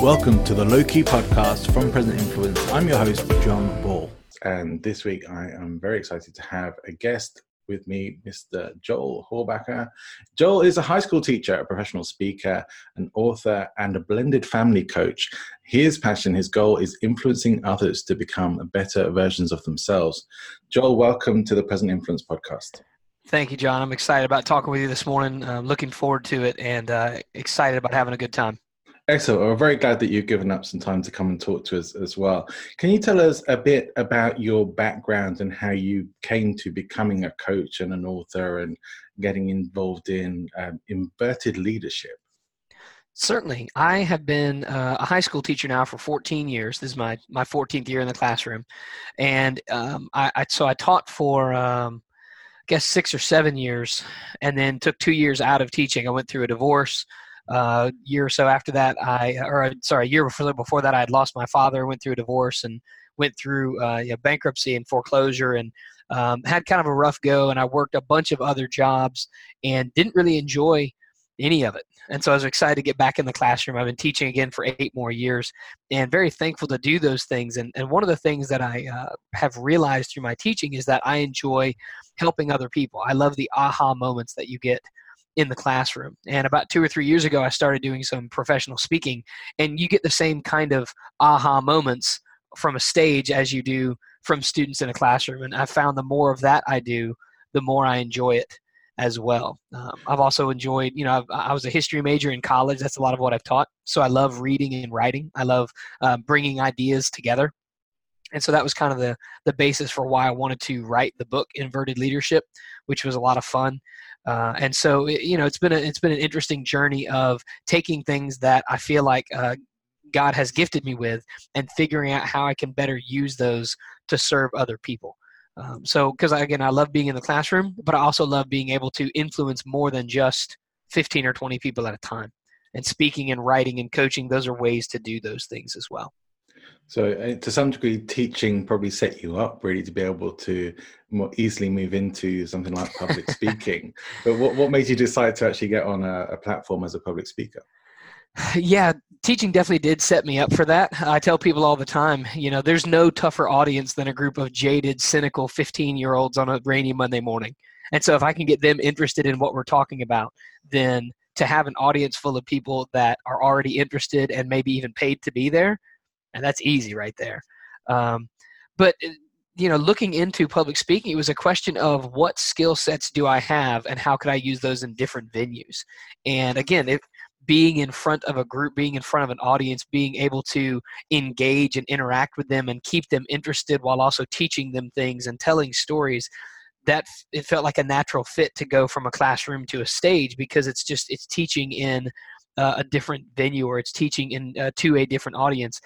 Welcome to the Low Key Podcast from Present Influence. I'm your host, John Ball. And this week I am very excited to have a guest with me, Mr. Joel Hawbaker. Joel is a high school teacher, a professional speaker, an author, and a blended family coach. His passion, his goal is influencing others to become better versions of themselves. Joel, welcome to the Present Influence podcast. Thank you, John. I'm excited about talking with you this morning. I'm looking forward to it and uh, excited about having a good time. Excellent. We're very glad that you've given up some time to come and talk to us as well. Can you tell us a bit about your background and how you came to becoming a coach and an author and getting involved in um, inverted leadership? Certainly. I have been uh, a high school teacher now for 14 years. This is my, my 14th year in the classroom. And um, I, I, so I taught for, um, I guess, six or seven years and then took two years out of teaching. I went through a divorce uh, year or so after that, I or uh, sorry, a year before before that, I had lost my father, went through a divorce, and went through uh, you know, bankruptcy and foreclosure, and um, had kind of a rough go. And I worked a bunch of other jobs and didn't really enjoy any of it. And so I was excited to get back in the classroom. I've been teaching again for eight more years and very thankful to do those things. And, and one of the things that I uh, have realized through my teaching is that I enjoy helping other people. I love the aha moments that you get in the classroom. And about two or three years ago, I started doing some professional speaking, and you get the same kind of aha moments from a stage as you do from students in a classroom. And I found the more of that I do, the more I enjoy it as well. Um, I've also enjoyed, you know, I've, i was a history major in college. That's a lot of what I've taught. So I love reading and writing. I love uh, bringing ideas together. And so that was kind of the the basis for why I wanted to write the book Inverted Leadership, which was a lot of fun. Uh, and so you know it's been a, it's been an interesting journey of taking things that I feel like uh, God has gifted me with and figuring out how I can better use those to serve other people. Um, so because again I love being in the classroom, but I also love being able to influence more than just 15 or 20 people at a time. And speaking and writing and coaching, those are ways to do those things as well. So, uh, to some degree, teaching probably set you up really to be able to more easily move into something like public speaking. But what, what made you decide to actually get on a, a platform as a public speaker? Yeah, teaching definitely did set me up for that. I tell people all the time, you know, there's no tougher audience than a group of jaded, cynical 15 year olds on a rainy Monday morning. And so, if I can get them interested in what we're talking about, then to have an audience full of people that are already interested and maybe even paid to be there, and that's easy right there. Um, but uh, you know, looking into public speaking, it was a question of what skill sets do I have, and how could I use those in different venues. And again, if being in front of a group, being in front of an audience, being able to engage and interact with them and keep them interested while also teaching them things and telling stories that it felt like a natural fit to go from a classroom to a stage because it's just it's teaching in uh, a different venue or it's teaching in uh, to a different audience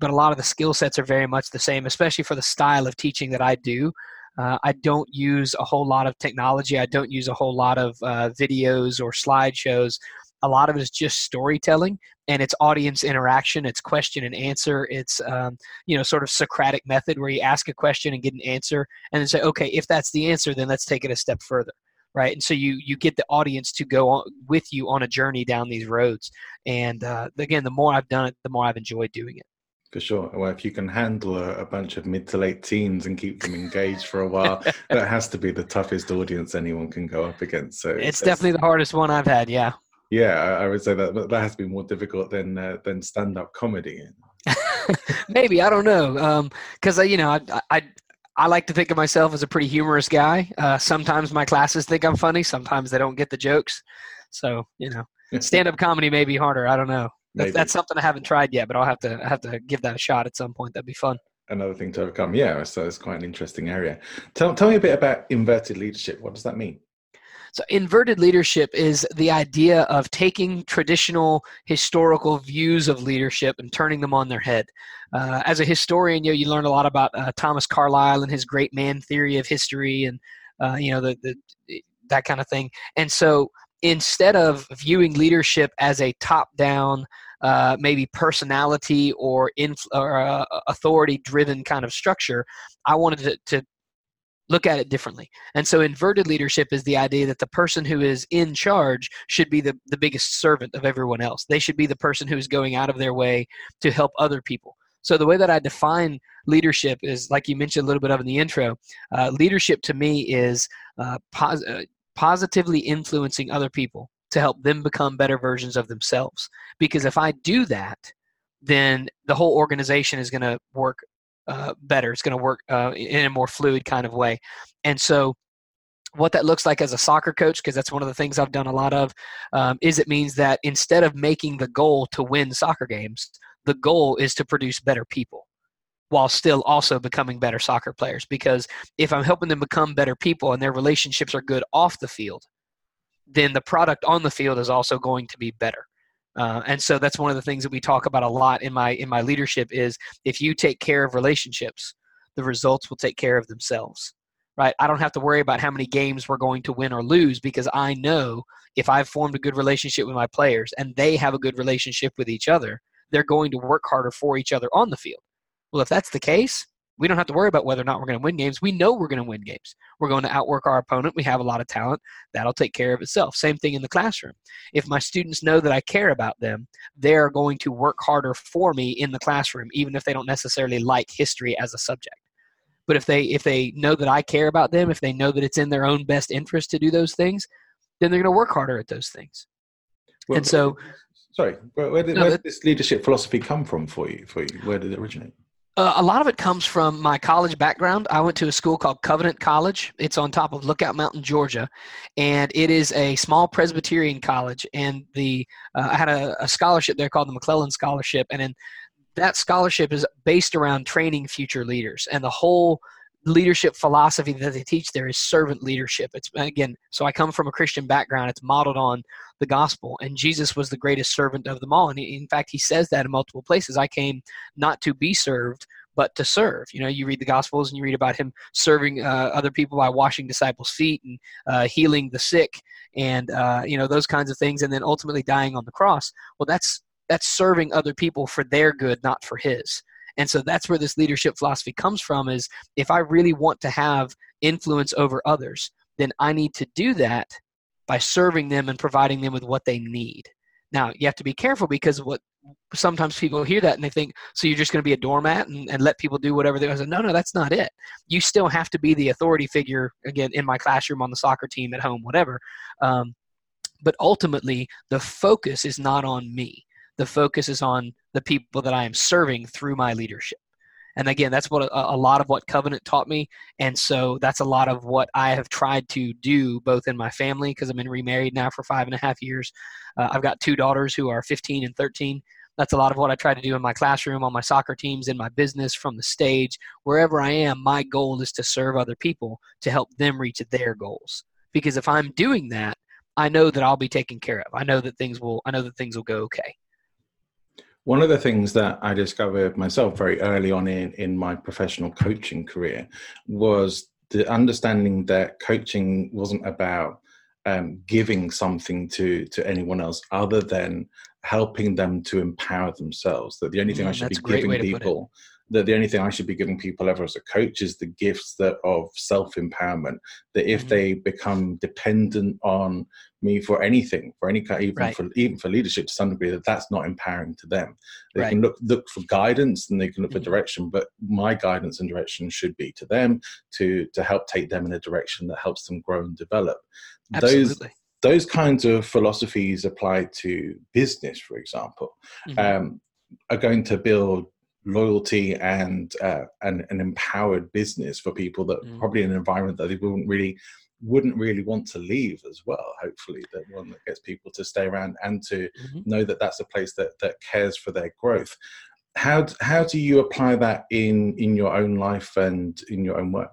but a lot of the skill sets are very much the same, especially for the style of teaching that I do. Uh, I don't use a whole lot of technology. I don't use a whole lot of uh, videos or slideshows. A lot of it is just storytelling and it's audience interaction. It's question and answer. It's um, you know sort of Socratic method where you ask a question and get an answer, and then say, okay, if that's the answer, then let's take it a step further right and so you you get the audience to go on with you on a journey down these roads and uh, again the more i've done it the more i've enjoyed doing it for sure. Well, if you can handle a, a, bunch of mid to late teens and keep them engaged for a while, that has to be the toughest audience anyone can go up against. So it's definitely the hardest one I've had. Yeah. Yeah, I, I would say that that has been more difficult than uh, than stand up comedy. Maybe I don't know. Because um, you know, I, I I like to think of myself as a pretty humorous guy. Uh, sometimes my classes think I'm funny. Sometimes they don't get the jokes. So you know, stand up comedy may be harder. I don't know. That's, that's, something I haven't tried yet, but I'll have to I have to give that a shot at some point. That'd be fun. Another thing to overcome. Yeah, so it's quite an interesting area. Tell tell me a bit about inverted leadership. What does that mean? So, inverted leadership is the idea of taking traditional historical views of leadership and turning them on their head. Uh, as a historian, you know, you learn a lot about uh, Thomas Carlyle and his great man theory of history, and uh, you know the, the that kind of thing. And so, instead of viewing leadership as a top-down, uh, maybe personality or, inf- or uh, authority-driven kind of structure, I wanted to, to look at it differently. And so inverted leadership is the idea that the person who is in charge should be the, the biggest servant of everyone else. They should be the person who is going out of their way to help other people. So the way that I define leadership is, like you mentioned a little bit of in the intro, uh, leadership to me is uh, pos- positively influencing other people to help them become better versions of themselves. Because if I do that, then the whole organization is going to work uh, better. It's going to work uh, in a more fluid kind of way. And so, what that looks like as a soccer coach, because that's one of the things I've done a lot of, um, is it means that instead of making the goal to win soccer games, the goal is to produce better people while still also becoming better soccer players. Because if I'm helping them become better people and their relationships are good off the field, then the product on the field is also going to be better. Uh, and so that's one of the things that we talk about a lot in my in my leadership is if you take care of relationships the results will take care of themselves right i don't have to worry about how many games we're going to win or lose because i know if i've formed a good relationship with my players and they have a good relationship with each other they're going to work harder for each other on the field well if that's the case we don't have to worry about whether or not we're going to win games. We know we're going to win games. We're going to outwork our opponent. We have a lot of talent. That'll take care of itself. Same thing in the classroom. If my students know that I care about them, they're going to work harder for me in the classroom, even if they don't necessarily like history as a subject. But if they if they know that I care about them, if they know that it's in their own best interest to do those things, then they're going to work harder at those things. Well, and so, sorry, where, did, no, where did this leadership philosophy come from for you? For you, where did it originate? Uh, a lot of it comes from my college background. I went to a school called Covenant College. It's on top of Lookout Mountain, Georgia, and it is a small Presbyterian college. And the uh, I had a, a, scholarship there called the Maclellan Scholarship, and that scholarship is based around training future leaders. And the whole leadership philosophy that they teach there is servant leadership. It's again, so I come from a Christian background. It's modeled on the gospel, and Jesus was the greatest servant of them all. And in fact, he says that in multiple places. I came not to be served, but to serve. You know, you read the Gospels and you read about him serving uh, other people by washing disciples' feet and uh, healing the sick, and uh, you know those kinds of things, and then ultimately dying on the cross. Well, that's that's serving other people for their good, not for his. And so that's where this leadership philosophy comes from is if I really want to have influence over others, then I need to do that by serving them and providing them with what they need. Now, you have to be careful because what sometimes people hear that and they think, so you're just going to be a doormat and, and let people do whatever they want. No, no, that's not it. You still have to be the authority figure, again, in my classroom, on the soccer team, at home, whatever. Um, but ultimately, the focus is not on me the focus is on the people that I am serving through my leadership. And again, that's what a, a, lot of what Covenant taught me. And so that's a lot of what I have tried to do both in my family, because I've been remarried now for five and a half years. Uh, I've got two daughters who are 15 and 13. That's a lot of what I try to do in my classroom, on my soccer teams, in my business, from the stage, wherever I am. My goal is to serve other people to help them reach their goals. Because if I'm doing that, I know that I'll be taken care of. I know that things will. I know that things will go okay. One of the things that I discovered myself very early on in, in my professional coaching career was the understanding that coaching wasn't about um, giving something to to anyone else other than helping them to empower themselves. That the only thing mm, I should be giving people that the only thing I should be giving people ever as a coach is the gifts that of self empowerment. That if mm-hmm. they become dependent on me for anything, for any kind, even right. for even for leadership to some degree, that that's not empowering to them. They right. can look look for guidance and they can look mm-hmm. for direction, but my guidance and direction should be to them to to help take them in a direction that helps them grow and develop. Absolutely. Those those kinds of philosophies applied to business, for example, mm-hmm. um, are going to build loyalty and uh, an, an empowered business for people that mm. probably in an environment that they wouldn't really wouldn't really want to leave as well hopefully that one that gets people to stay around and to mm-hmm. know that that's a place that that cares for their growth how how do you apply that in in your own life and in your own work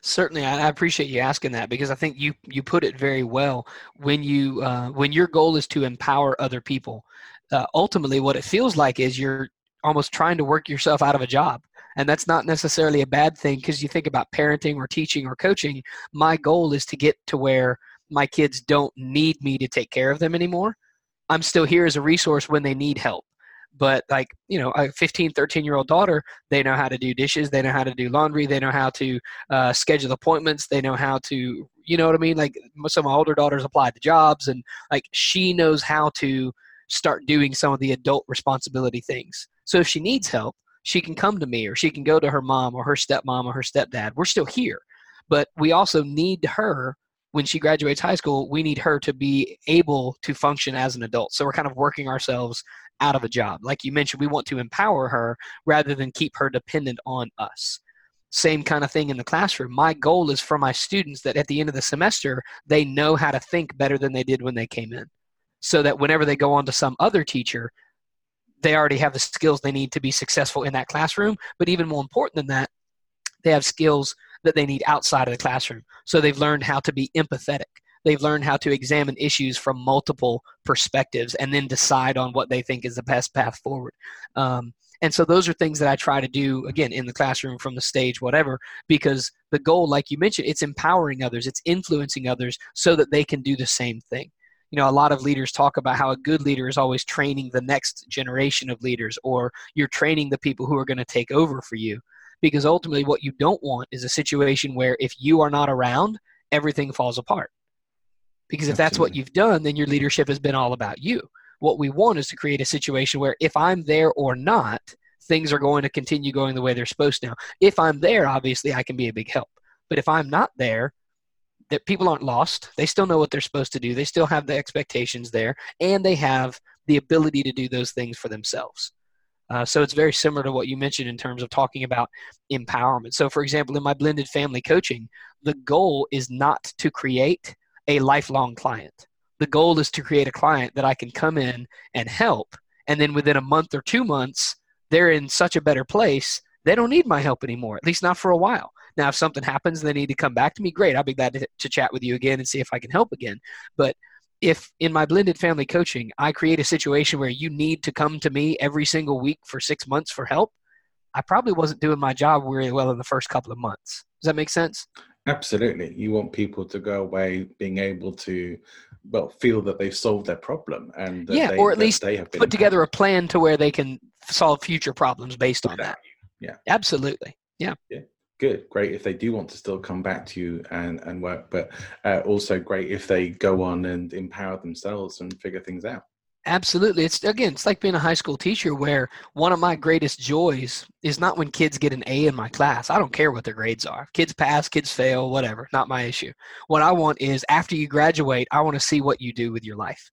Certainly, I appreciate you asking that because I think you you put it very well. When you uh, when your goal is to empower other people, uh, ultimately, what it feels like is you're almost trying to work yourself out of a job, and that's not necessarily a bad thing because you think about parenting or teaching or coaching. My goal is to get to where my kids don't need me to take care of them anymore. I'm still here as a resource when they need help but like you know a 15 13 year old daughter they know how to do dishes they know how to do laundry they know how to uh, schedule appointments they know how to you know what i mean like some of my older daughters applied to jobs and like she knows how to start doing some of the adult responsibility things so if she needs help she can come to me or she can go to her mom or her stepmom or her stepdad we're still here but we also need her when she graduates high school, we need her to be able to function as an adult. So we're kind of working ourselves out of a job. Like you mentioned, we want to empower her rather than keep her dependent on us. Same kind of thing in the classroom. My goal is for my students that at the end of the semester, they know how to think better than they did when they came in. So that whenever they go on to some other teacher, they already have the skills they need to be successful in that classroom. But even more important than that, they have skills that they need outside of the classroom. So they've learned how to be empathetic they've learned how to examine issues from multiple perspectives and then decide on what they think is the best path forward. Um, and so those are things that I try to do again in the classroom, from the stage, whatever, because the goal, like you mentioned, it's empowering others, it's influencing others so that they can do the same thing. You know, a lot of leaders talk about how a good leader is always training the next generation of leaders, or you're training the people who are going to take over for you. Because ultimately, what you don't want is a situation where if you are not around, everything falls apart. Because if that's what you've done, then your leadership has been all about you. What we want is to create a situation where if I'm there or not, things are going to continue going the way they're supposed to. If I'm there, obviously I can be a big help. But if I'm not there, that people aren't lost. They still know what they're supposed to do. They still have the expectations there, and they have the ability to do those things for themselves. Uh, so it's very similar to what you mentioned in terms of talking about empowerment. So, for example, in my blended family coaching, the goal is not to create a lifelong client. The goal is to create a client that I can come in and help. And then within a month or two months, they're in such a better place, they don't need my help anymore, at least not for a while. Now, if something happens and they need to come back to me, great. I'll be glad to, to chat with you again and see if I can help again. But if in my blended family coaching, I create a situation where you need to come to me every single week for six months for help, I probably wasn't doing my job really well in the first couple of months. Does that make sense? Absolutely. You want people to go away being able to, well, feel that they've solved their problem and yeah, they, or at least they have put together a plan to where they can solve future problems based on that. Yeah. Absolutely. Yeah. Yeah. Good. Great. If they do want to still come back to you and, and work, but uh, also great if they go on and empower themselves and figure things out. Absolutely. It's again, it's like being a high school teacher where one of my greatest joys is not when kids get an A in my class. I don't care what their grades are. Kids pass, kids fail, whatever, not my issue. What I want is after you graduate, I want to see what you do with your life.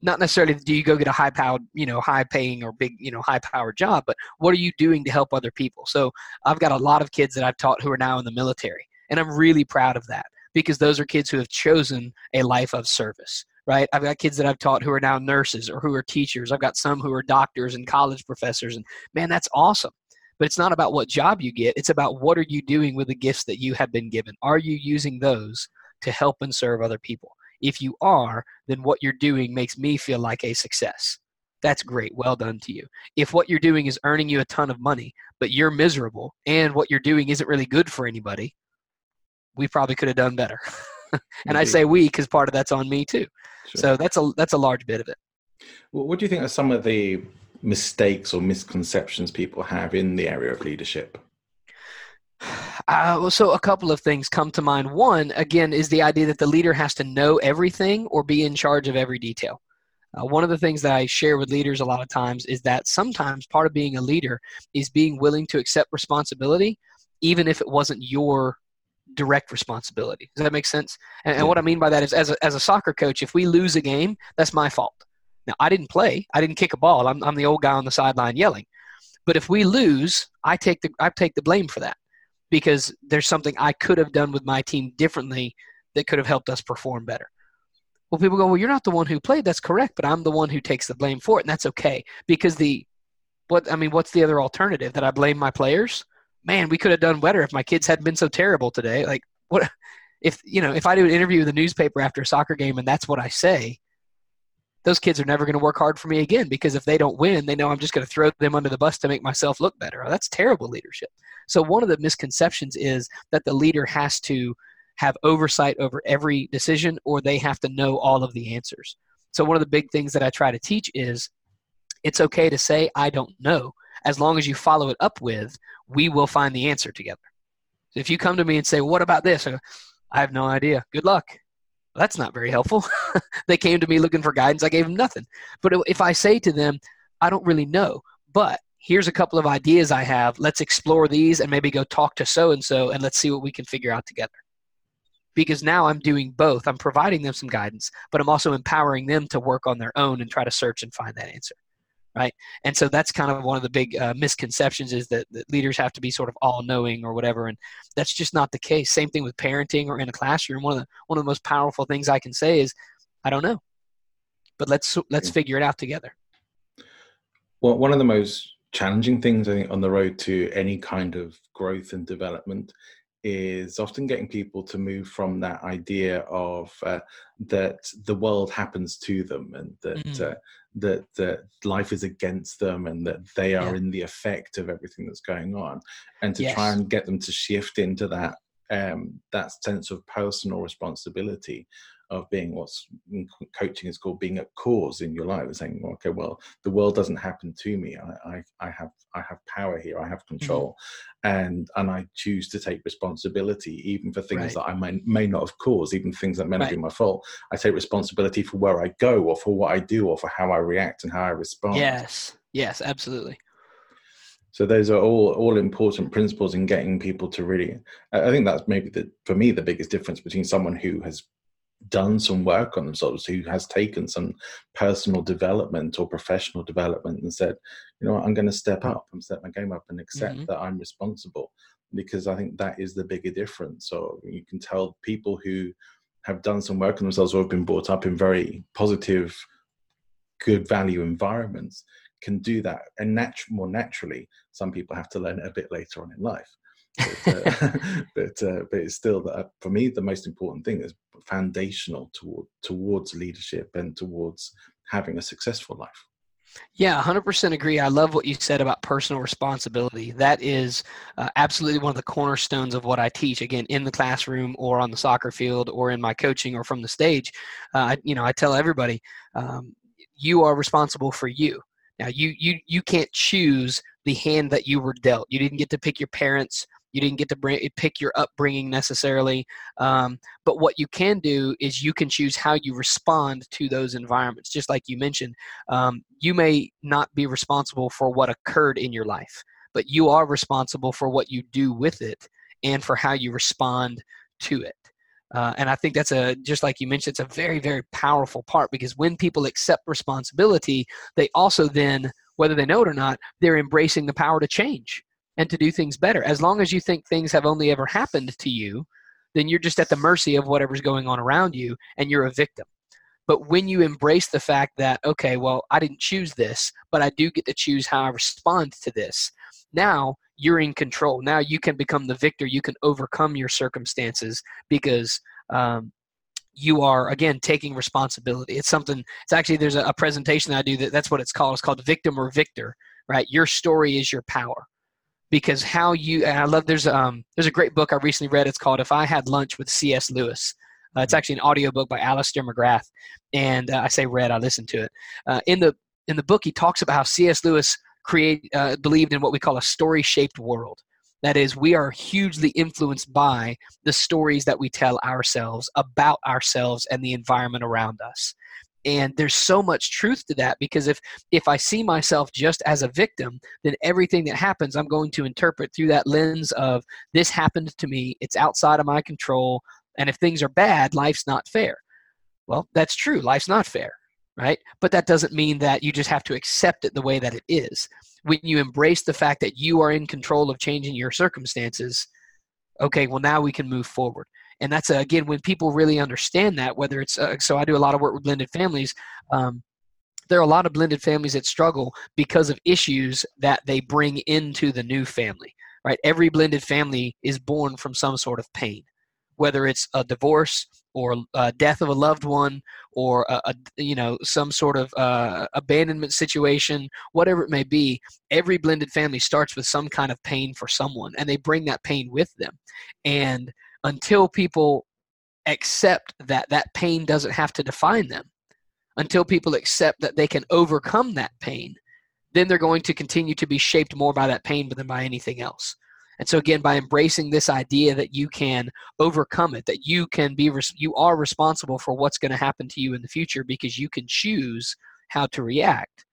Not necessarily do you go get a high powered, you know, high paying or big, you know, high powered job, but what are you doing to help other people? So I've got a lot of kids that I've taught who are now in the military, and I'm really proud of that because those are kids who have chosen a life of service right? I've got kids that I've taught who are now nurses or who are teachers. I've got some who are doctors and college professors. And man, that's awesome. But it's not about what job you get, it's about what are you doing with the gifts that you have been given. Are you using those to help and serve other people? If you are, then what you're doing makes me feel like a success. That's great. Well done to you. If what you're doing is earning you a ton of money, but you're miserable and what you're doing isn't really good for anybody, we probably could have done better. and I say we because part of that's on me too. Sure. So that's a that's a large bit of it. Well, what do you think are some of the mistakes or misconceptions people have in the area of leadership? Uh, well, so a couple of things come to mind. One, again, is the idea that the leader has to know everything or be in charge of every detail. Uh, one of the things that I share with leaders a lot of times is that sometimes part of being a leader is being willing to accept responsibility, even if it wasn't your direct responsibility. Does that make sense? And, and, what I mean by that is, as a, as a soccer coach, if we lose a game, that's my fault. Now, I didn't play. I didn't kick a ball. I'm, I'm the old guy on the sideline yelling. But if we lose, I take the I take the blame for that because there's something I could have done with my team differently that could have helped us perform better. Well, people go, well, you're not the one who played. That's correct, but I'm the one who takes the blame for it, and that's okay because the what I mean, what's the other alternative? That I blame my players? Man, we could have done better if my kids hadn't been so terrible today. Like what? If you know, if I do an interview with a newspaper after a soccer game and that's what I say, those kids are never going to work hard for me again because if they don't win, they know I'm just going to throw them under the bus to make myself look better. Oh, that's terrible leadership. So one of the misconceptions is that the leader has to have oversight over every decision or they have to know all of the answers. So one of the big things that I try to teach is it's okay to say I don't know as long as you follow it up with we will find the answer together. So if you come to me and say, "What about this?" I have no idea. Good luck. That's not very helpful. they came to me looking for guidance. I gave them nothing. But if I say to them, I don't really know, but here's a couple of ideas I have. Let's explore these and maybe go talk to so and so and let's see what we can figure out together. Because now I'm doing both. I'm providing them some guidance, but I'm also empowering them to work on their own and try to search and find that answer right? And so that's kind of one of the big uh, misconceptions is that, that, leaders have to be sort of all knowing or whatever and that's just not the case. Same thing with parenting or in a classroom. One of the one of the most powerful things i can say is i don't know but let's let's figure it out together. Well one of the most challenging things i think on the road to any kind of growth and development is often getting people to move from that idea of uh, that the world happens to them and that mm-hmm. uh, that that life is against them and that they are yeah. in the effect of everything that's going on and to yes. try and get them to shift into that um, that sense of personal responsibility of being what's in coaching is called being a cause in your life. And saying okay well the world doesn't happen to me. I i, I have i have power here. I have mm-hmm. control. Mm-hmm. and and i choose to take responsibility even for things right. that i may, may not have caused even things that may not be my fault. I take responsibility for where i go or for what i do or for how i react and how i respond. Yes. Yes absolutely. So those are all all important principles in getting people to really i think that's maybe the for me the biggest difference between someone who has done some work on themselves, who has taken some personal development or professional development and said, you know what, I'm going to step up and step my game up and accept mm-hmm. that I'm responsible. Because I think that is the bigger difference. So you can tell people who have done some work on themselves or have been brought up in very positive, good value environments can do that and natu- more naturally. Some people have to learn it a bit later on in life but, uh, but, uh, but it's still that uh, for me the most important thing is foundational toward, towards leadership and towards having a successful life yeah, 100% agree. I love what you said about personal responsibility. That is uh, absolutely one of the cornerstones of what I teach. Again, in the classroom or on the soccer field or in my coaching or from the stage. Uh, you know, I tell everybody, um, you are responsible for you. Now, you you you can't choose the hand that you were dealt. You didn't get to pick your parents you didn't get to bring, pick your upbringing necessarily. Um, but what you can do is you can choose how you respond to those environments. Just like you mentioned, um, you may not be responsible for what occurred in your life, but you are responsible for what you do with it and for how you respond to it. Uh, and I think that's a just like you mentioned, it's a very very powerful part because when people accept responsibility, they also then, whether they know it or not, they're embracing the power to change and to do things better. As long as you think things have only ever happened to you, then you're just at the mercy of whatever's going on around you and you're a victim. But when you embrace the fact that, okay, well, I didn't choose this, but I do get to choose how I respond to this, now you're in control. Now you can become the victor. You can overcome your circumstances because um, you are again taking responsibility. It's something. It's actually there's a, a presentation I do that that's what it's called. It's called victim or victor. Right. Your story is your power because how you and I love there's um there's a great book I recently read. It's called If I Had Lunch with C.S. Lewis. Uh, it's actually an audiobook by Alister McGrath, and uh, I say read, I listened to it. Uh, in the in the book, he talks about how C.S. Lewis create uh, believed in what we call a story-shaped world. That is, we are hugely influenced by the stories that we tell ourselves about ourselves and the environment around us and there's so much truth to that because if if i see myself just as a victim then everything that happens i'm going to interpret through that lens of this happened to me it's outside of my control and if things are bad life's not fair well that's true life's not fair right? But that doesn't mean that you just have to accept it the way that it is. When you embrace the fact that you are in control of changing your circumstances, okay, well, now we can move forward. And that's, uh, again, when people really understand that, whether it's, uh, so I do a lot of work with blended families. Um, there are a lot of blended families that struggle because of issues that they bring into the new family, right? Every blended family is born from some sort of pain, whether it's a divorce or a death of a loved one or a, a you know some sort of uh, abandonment situation whatever it may be every blended family starts with some kind of pain for someone and they bring that pain with them and until people accept that that pain doesn't have to define them until people accept that they can overcome that pain then they're going to continue to be shaped more by that pain than by anything else and so again, by embracing this idea that you can overcome it, that you can be you are responsible for what's going to happen to you in the future because you can choose how to react.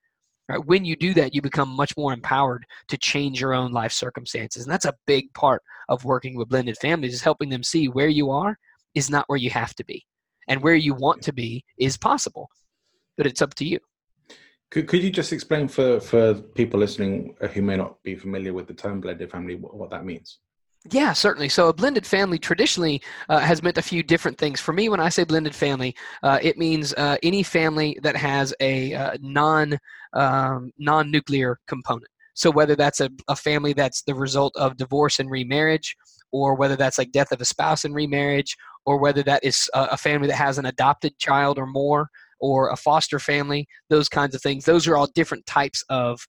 Right? When you do that, you become much more empowered to change your own life circumstances, and that's a big part of working with blended families is helping them see where you are is not where you have to be, and where you want to be is possible, but it's up to you. Could, could you just explain for, for people listening who may not be familiar with the term blended family what, what that means? Yeah, certainly. So a blended family traditionally uh, has meant a few different things. For me, when I say blended family, uh, it means uh, any family that has a uh, non um, non nuclear component. So whether that's a, a family that's the result of divorce and remarriage, or whether that's like death of a spouse and remarriage, or whether that is a, a family that has an adopted child or more, or a foster family, those kinds of things. Those are all different types of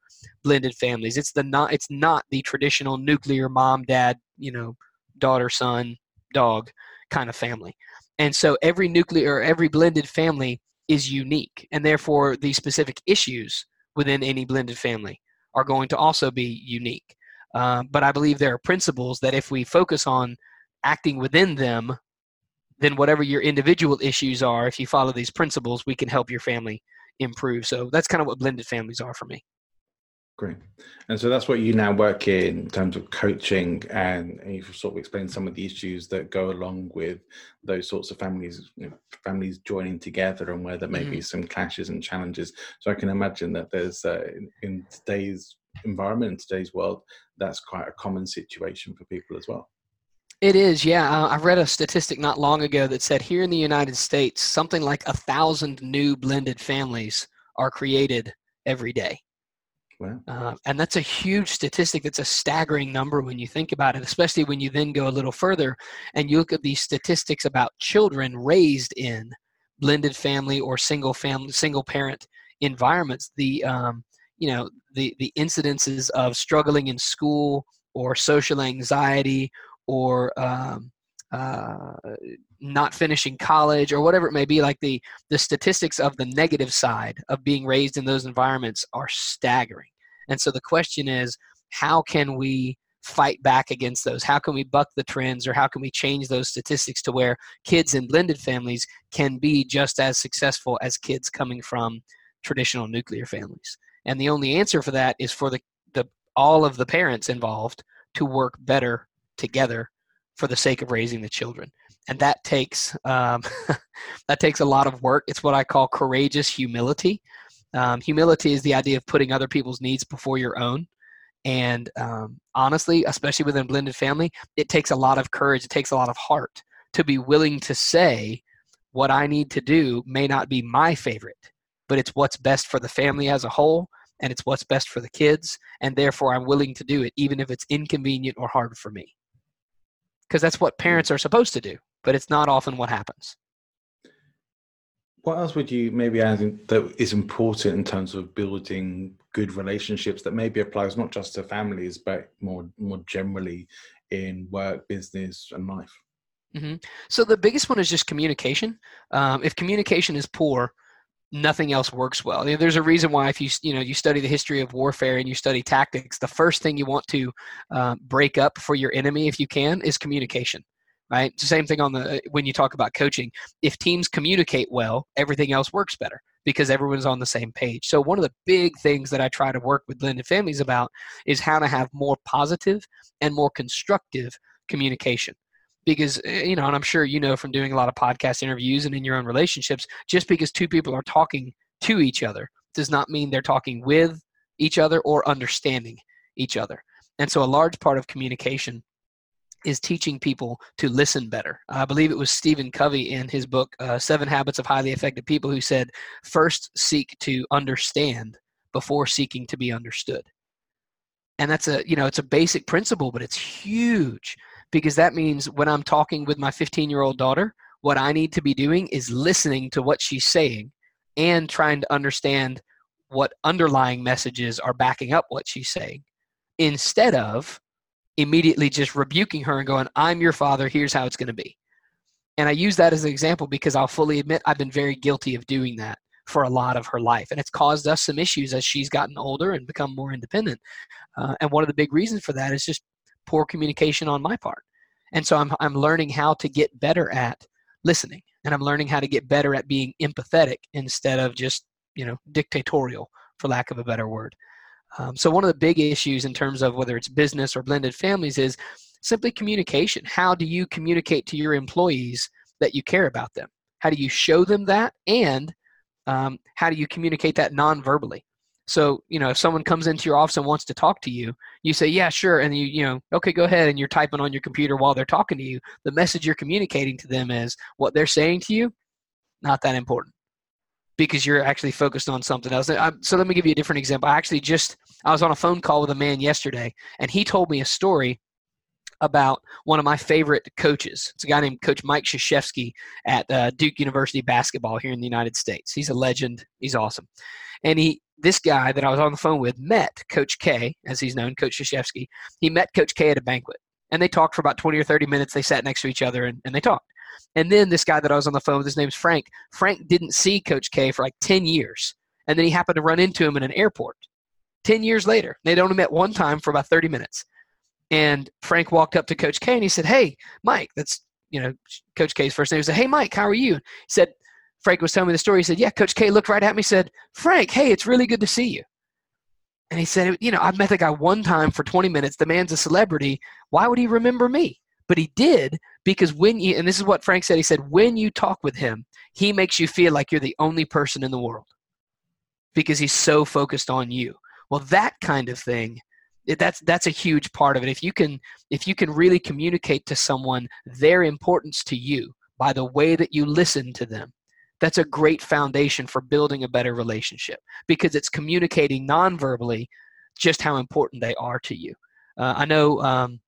blended families. It's the not it's not the traditional nuclear mom, dad, you know, daughter, son, dog kind of family. And so every nuclear or every blended family is unique, and therefore the specific issues within any blended family are going to also be unique. Um, but I believe there are principles that if we focus on acting within them then whatever your individual issues are, if you follow these principles, we can help your family improve. So that's kind of what blended families are for me. Great. And so that's what you now work in terms of coaching and, and you've sort of explained some of the issues that go along with those sorts of families, you know, families joining together and where there may mm-hmm. be some clashes and challenges. So I can imagine that there's uh, in, in today's environment, in today's world, that's quite a common situation for people as well. It is, yeah. I read a statistic not long ago that said here in the United States, something like a thousand new blended families are created every day. Wow. Uh, and that's a huge statistic. That's a staggering number when you think about it, especially when you then go a little further and you look at these statistics about children raised in blended family or single family, single parent environments. The um, you know the the incidences of struggling in school or social anxiety or um, uh, not finishing college or whatever it may be like the the statistics of the negative side of being raised in those environments are staggering. And so the question is how can we fight back against those? How can we buck the trends or how can we change those statistics to where kids in blended families can be just as successful as kids coming from traditional nuclear families? And the only answer for that is for the, the all of the parents involved to work better together for the sake of raising the children. And that takes um, that takes a lot of work. It's what i call courageous humility. Um, humility is the idea of putting other people's needs before your own. And um, honestly especially within blended family it takes a lot of courage. It takes a lot of heart to be willing to say what i need to do may not be my favorite but it's what's best for the family as a whole and it's what's best for the kids and therefore i'm willing to do it even if it's inconvenient or hard for me because that's what parents are supposed to do, but it's not often what happens. What else would you maybe add that is important in terms of building good relationships that maybe applies not just to families but more more generally in work, business, and life? Mm-hmm. So the biggest one is just communication. Um, if communication is poor, nothing else works well. there's a reason why if you you know you study the history of warfare and you study tactics, the first thing you want to uh, break up for your enemy, if you can, is communication. Right. It's the same thing on the when you talk about coaching. If teams communicate well, everything else works better because everyone's on the same page. So one of the big things that I try to work with blended families about is how to have more positive and more constructive communication because eh, you know and i'm sure you know from doing a lot of podcast interviews and in your own relationships just because two people are talking to each other does not mean they're talking with each other or understanding each other. And so a large part of communication is teaching people to listen better. I believe it was Stephen Covey in his book, uh, Seven Habits of Highly Effective People, who said, first seek to understand before seeking to be understood. And that's a, you know, it's a basic principle, but it's huge because that means when I'm talking with my 15 year old daughter, what I need to be doing is listening to what she's saying and trying to understand what underlying messages are backing up what she's saying instead of immediately just rebuking her and going, I'm your father, here's how it's going to be. And I use that as an example because I'll fully admit I've been very guilty of doing that for a lot of her life. And it's caused us some issues as she's gotten older and become more independent. Uh, and one of the big reasons for that is just poor communication on my part. And so I'm, I'm learning how to get better at listening. And I'm learning how to get better at being empathetic instead of just, you know, dictatorial, for lack of a better word. Um, so one of the big issues in terms of whether it's business or blended families is simply communication. How do you communicate to your employees that you care about them? How do you show them that? And um, how do you communicate that non-verbally? So, you know, if someone comes into your office and wants to talk to you, you say, yeah, sure. And you, you know, okay, go ahead. And you're typing on your computer while they're talking to you. The message you're communicating to them is what they're saying to you, not that important because you're actually focused on something else. So let me give you a different example. I actually just I was on a phone call with a man yesterday, and he told me a story about one of my favorite coaches. It's a guy named Coach Mike Krzyzewski at uh, Duke University basketball here in the United States. He's a legend. He's awesome, and he this guy that I was on the phone with met Coach K, as he's known, Coach Krzyzewski. He met Coach K at a banquet, and they talked for about 20 or 30 minutes. They sat next to each other and, and they talked. And then this guy that I was on the phone with, his name's Frank. Frank didn't see Coach K for like 10 years. And then he happened to run into him in an airport 10 years later. They'd only met one time for about 30 minutes. And Frank walked up to Coach K and he said, Hey, Mike, that's, you know, Coach K's first name. He said, Hey, Mike, how are you? He said, Frank was telling me the story. He said, Yeah, Coach K looked right at me said, Frank, hey, it's really good to see you. And he said, You know, I've met the guy one time for 20 minutes. The man's a celebrity. Why would he remember me? But he did because when you, and this is what Frank said, he said, when you talk with him, he makes you feel like you're the only person in the world because he's so focused on you. Well, that kind of thing, that's that's a huge part of it. If you can if you can really communicate to someone their importance to you by the way that you listen to them, that's a great foundation for building a better relationship because it's communicating non-verbally just how important they are to you. Uh, I know um,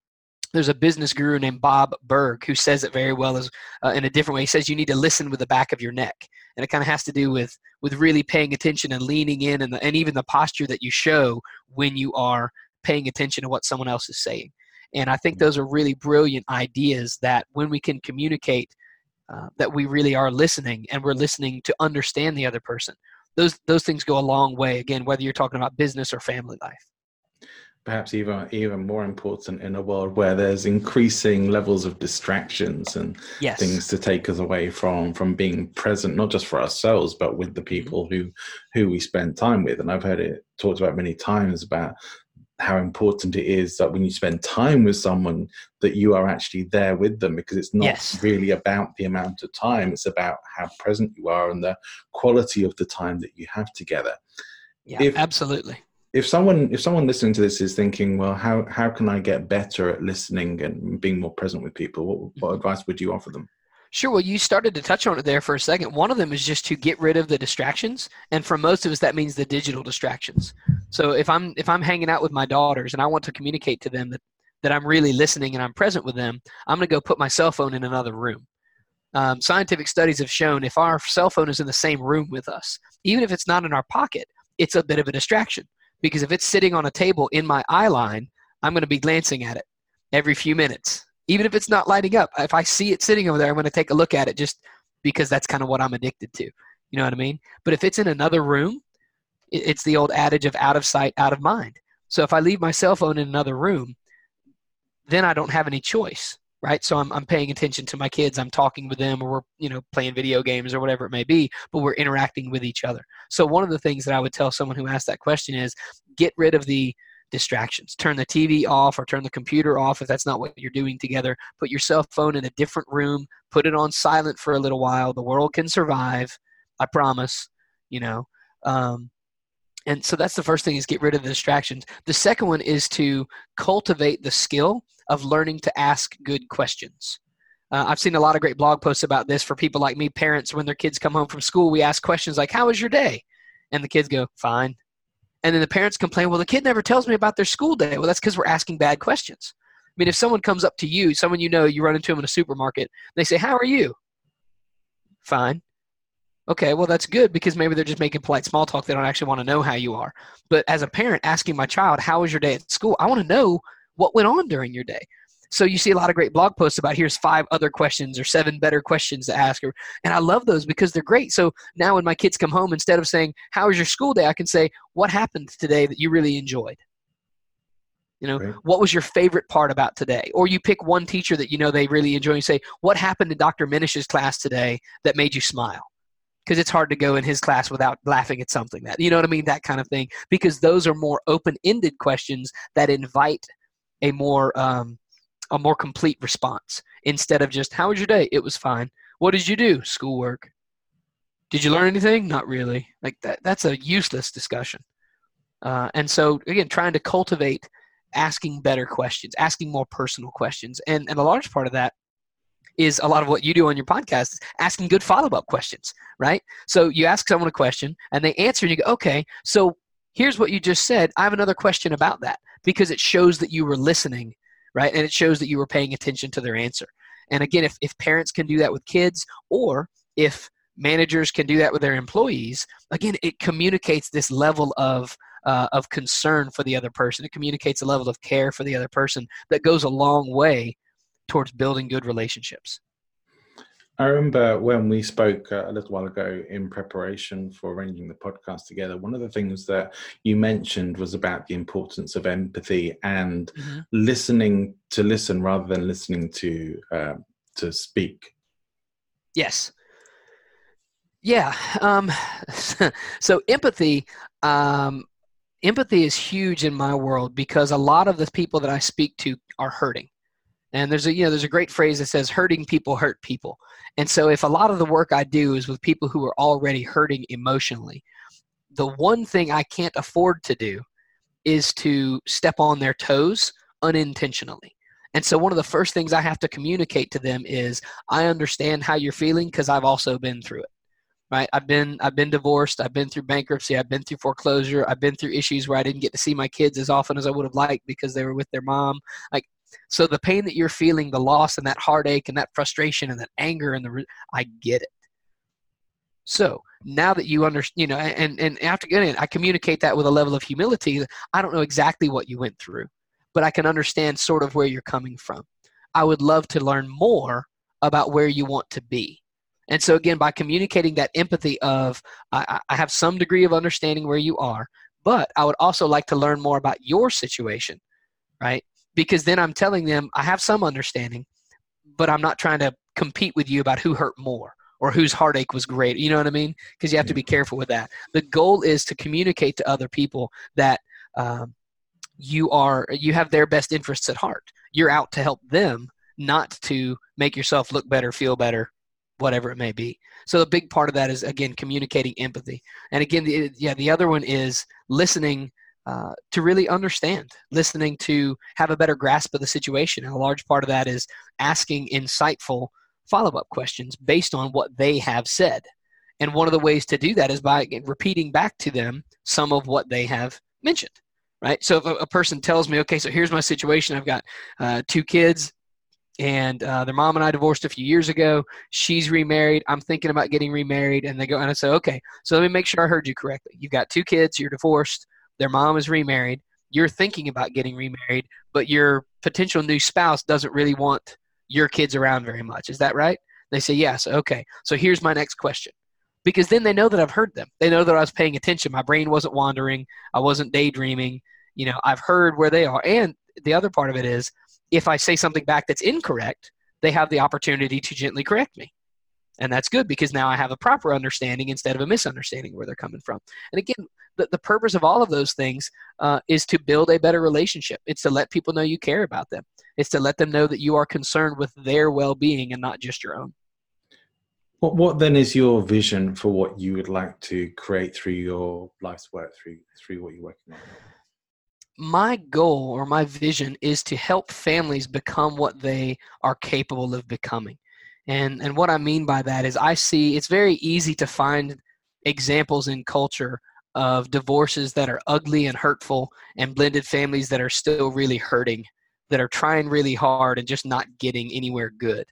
there's a business guru named Bob Burg who says it very well as uh, in a different way. He says you need to listen with the back of your neck, and it kind of has to do with with really paying attention and leaning in, and the, and even the posture that you show when you are paying attention to what someone else is saying. And I think mm-hmm. those are really brilliant ideas that when we can communicate uh, that we really are listening and we're listening to understand the other person. Those those things go a long way. Again, whether you're talking about business or family life perhaps even even more important in a world where there's increasing levels of distractions and yes. things to take us away from from being present not just for ourselves but with the mm-hmm. people who who we spend time with and i've heard it talked about many times about how important it is that when you spend time with someone that you are actually there with them because it's not yes. really about the amount of time it's about how present you are and the quality of the time that you have together yeah if, absolutely if someone if someone listening to this is thinking well how how can i get better at listening and being more present with people what, what mm-hmm. advice would you offer them Sure. Well, you started to touch on it there for a second. One of them is just to get rid of the distractions, and for most of us, that means the digital distractions. So if I'm if I'm hanging out with my daughters and I want to communicate to them that that I'm really listening and I'm present with them, I'm going to go put my cell phone in another room. Um, scientific studies have shown if our cell phone is in the same room with us, even if it's not in our pocket, it's a bit of a distraction because if it's sitting on a table in my eye line, I'm going to be glancing at it every few minutes. Even if it's not lighting up, if I see it sitting over there, I'm going to take a look at it just because that's kind of what I'm addicted to. You know what I mean? But if it's in another room, it's the old adage of out of sight, out of mind. So if I leave my cell phone in another room, then I don't have any choice right? So I'm, I'm paying attention to my kids. I'm talking with them or we're you know playing video games or whatever it may be but we're interacting with each other. So one of the things that i would tell someone who asked that question is get rid of the distractions. Turn the tv off or turn the computer off if that's not what you're doing together. Put your cell phone in a different room. Put it on silent for a little while. The world can survive i promise you know. Um, and so that's the first thing is get rid of the distractions. The second one is to cultivate the skill of learning to ask good questions. Uh, I've seen a lot of great blog posts about this for people like me, parents. When their kids come home from school, we ask questions like, How was your day? And the kids go, Fine. And then the parents complain, Well, the kid never tells me about their school day. Well, that's because we're asking bad questions. I mean, if someone comes up to you, someone you know, you run into them in a supermarket, they say, How are you? Fine. Okay, well, that's good because maybe they're just making polite small talk. They don't actually want to know how you are. But as a parent, asking my child, How was your day at school? I want to know what went on during your day. So you see a lot of great blog posts about here's five other questions or seven better questions to ask her. And I love those because they're great. So now when my kids come home, instead of saying, How was your school day? I can say, What happened today that you really enjoyed? You know, right. what was your favorite part about today? Or you pick one teacher that you know they really enjoy and say, What happened in Dr. Minish's class today that made you smile? Because it's hard to go in his class without laughing at something that you know what I mean, that kind of thing. Because those are more open-ended questions that invite a more um, a more complete response. Instead of just how was your day? It was fine. What did you do? Schoolwork. Did you learn anything? Not really. Like that that's a useless discussion. Uh, and so again trying to cultivate asking better questions asking more personal questions. And, and a large part of that is a lot of what you do on your podcast asking good follow-up questions right so you ask someone a question and they answer and you go okay so here's what you just said i have another question about that because it shows that you were listening right? And it shows that you were paying attention to their answer. And again, if, if parents can do that with kids, or if managers can do that with their employees, again, it communicates this level of uh, of concern for the other person. It communicates a level of care for the other person that goes a long way towards building good relationships. I remember when we spoke uh, a little while ago in preparation for arranging the podcast together, one of the things that you mentioned was about the importance of empathy and mm-hmm. listening to listen rather than listening to uh, to speak. Yes. Yeah. Um, so empathy, um, empathy is huge in my world because a lot of the people that I speak to are hurting and there's a you know there's a great phrase that says hurting people hurt people. And so if a lot of the work I do is with people who are already hurting emotionally, the one thing I can't afford to do is to step on their toes unintentionally. And so one of the first things I have to communicate to them is I understand how you're feeling because I've also been through it. Right? I've been I've been divorced, I've been through bankruptcy, I've been through foreclosure, I've been through issues where I didn't get to see my kids as often as I would have liked because they were with their mom. Like so the pain that you're feeling, the loss and that heartache and that frustration and that anger and the I get it. So now that you understand, you know, and and after getting it, I communicate that with a level of humility. I don't know exactly what you went through, but I can understand sort of where you're coming from. I would love to learn more about where you want to be. And so again, by communicating that empathy of I, I have some degree of understanding where you are, but I would also like to learn more about your situation, right? Because then I'm telling them I have some understanding, but I'm not trying to compete with you about who hurt more or whose heartache was great. You know what I mean? Because you have to be careful with that. The goal is to communicate to other people that um, you are you have their best interests at heart. You're out to help them, not to make yourself look better, feel better, whatever it may be. So a big part of that is again communicating empathy. And again, the, yeah, the other one is listening uh, to really understand, listening to have a better grasp of the situation. And a large part of that is asking insightful follow up questions based on what they have said. And one of the ways to do that is by repeating back to them some of what they have mentioned, right? So if a, a person tells me, okay, so here's my situation, I've got uh, two kids, and uh, their mom and I divorced a few years ago. She's remarried. I'm thinking about getting remarried. And they go, and I say, okay, so let me make sure I heard you correctly. You've got two kids, you're divorced their mom is remarried, you're thinking about getting remarried, but your potential new spouse doesn't really want your kids around very much. Is that right? They say, yes. Okay. So here's my next question. Because then they know that I've heard them. They know that I was paying attention. My brain wasn't wandering. I wasn't daydreaming. You know, I've heard where they are. And the other part of it is if I say something back that's incorrect, they have the opportunity to gently correct me. And that's good because now I have a proper understanding instead of a misunderstanding where they're coming from. And again, the, the purpose of all of those things uh, is to build a better relationship. It's to let people know you care about them. It's to let them know that you are concerned with their well-being and not just your own. What what then is your vision for what you would like to create through your life's work through through what you're working on? My goal or my vision is to help families become what they are capable of becoming. And and what I mean by that is I see it's very easy to find examples in culture of divorces that are ugly and hurtful and blended families that are still really hurting that are trying really hard and just not getting anywhere good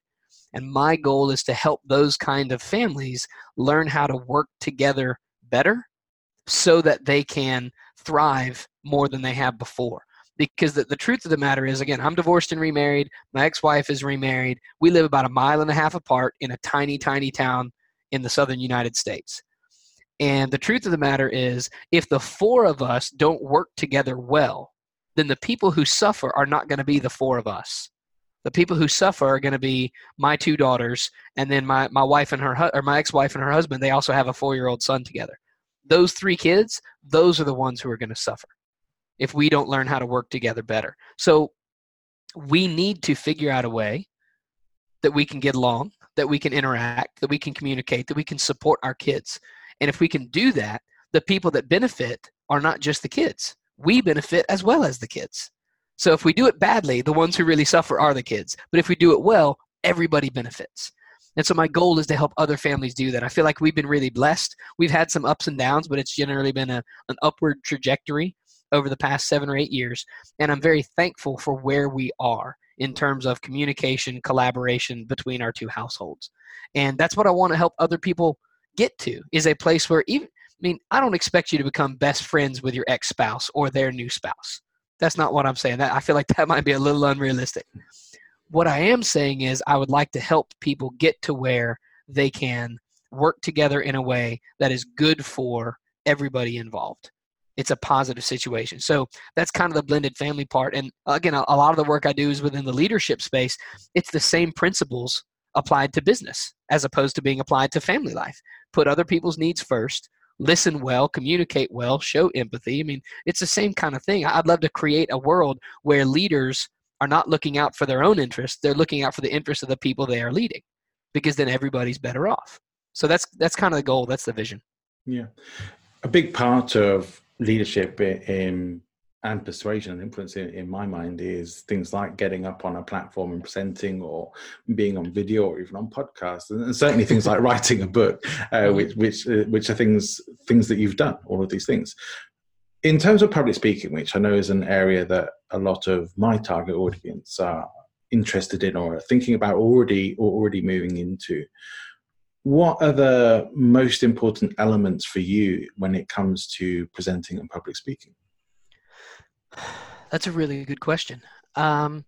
and my goal is to help those kind of families learn how to work together better so that they can thrive more than they have before. Because the, the truth of the matter is, again, I'm divorced and remarried. My ex wife is remarried. We live about a mile and a half apart in a tiny, tiny town in the southern United States. And the truth of the matter is, if the four of us don't work together well, then the people who suffer are not going to be the four of us the people who suffer are going to be my two daughters and then my, my wife and her or my ex-wife and her husband they also have a four-year-old son together those three kids those are the ones who are going to suffer if we don't learn how to work together better so we need to figure out a way that we can get along that we can interact that we can communicate that we can support our kids and if we can do that the people that benefit are not just the kids we benefit as well as the kids so if we do it badly, the ones who really suffer are the kids. But if we do it well, everybody benefits. And so my goal is to help other families do that. I feel like we've been really blessed. We've had some ups and downs, but it's generally been a, an upward trajectory over the past seven or eight years. And I'm very thankful for where we are in terms of communication, collaboration between our two households. And that's what I want to help other people get to is a place where even I mean, I don't expect you to become best friends with your ex spouse or their new spouse. That's not what I'm saying. That I feel like that might be a little unrealistic. What I am saying is I would like to help people get to where they can work together in a way that is good for everybody involved. It's a positive situation. So that's kind of the blended family part. And uh, again, a, a lot of the work I do is within the leadership space. It's the same principles applied to business as opposed to being applied to family life. Put other people's needs first, listen well, communicate well, show empathy. I mean, it's the same kind of thing. I'd love to create a world where leaders are not looking out for their own interests, they're looking out for the interests of the people they are leading because then everybody's better off. So that's that's kind of the goal, that's the vision. Yeah. A big part of leadership in and persuasion and influence in, in, my mind is things like getting up on a platform and presenting or being on video or even on podcasts and, certainly things like writing a book uh, mm-hmm. which which uh, which are things things that you've done all of these things in terms of public speaking which i know is an area that a lot of my target audience are interested in or are thinking about already or already moving into what are the most important elements for you when it comes to presenting and public speaking that's a really good question. Um,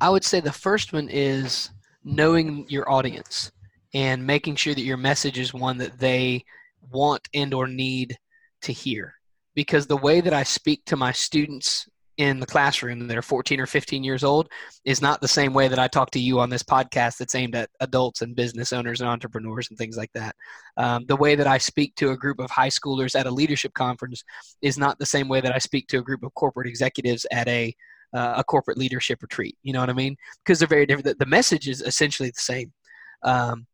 I would say the first one is knowing your audience and making sure that your message is one that they want and or need to hear. Because the way that I speak to my students in the classroom that are 14 or 15 years old is not the same way that I talk to you on this podcast that's aimed at adults and business owners and entrepreneurs and things like that. Um, the way that I speak to a group of high schoolers at a leadership conference is not the same way that I speak to a group of corporate executives at a uh, a corporate leadership retreat. You know what I mean? Because they're very different. The, the message is essentially the same, um,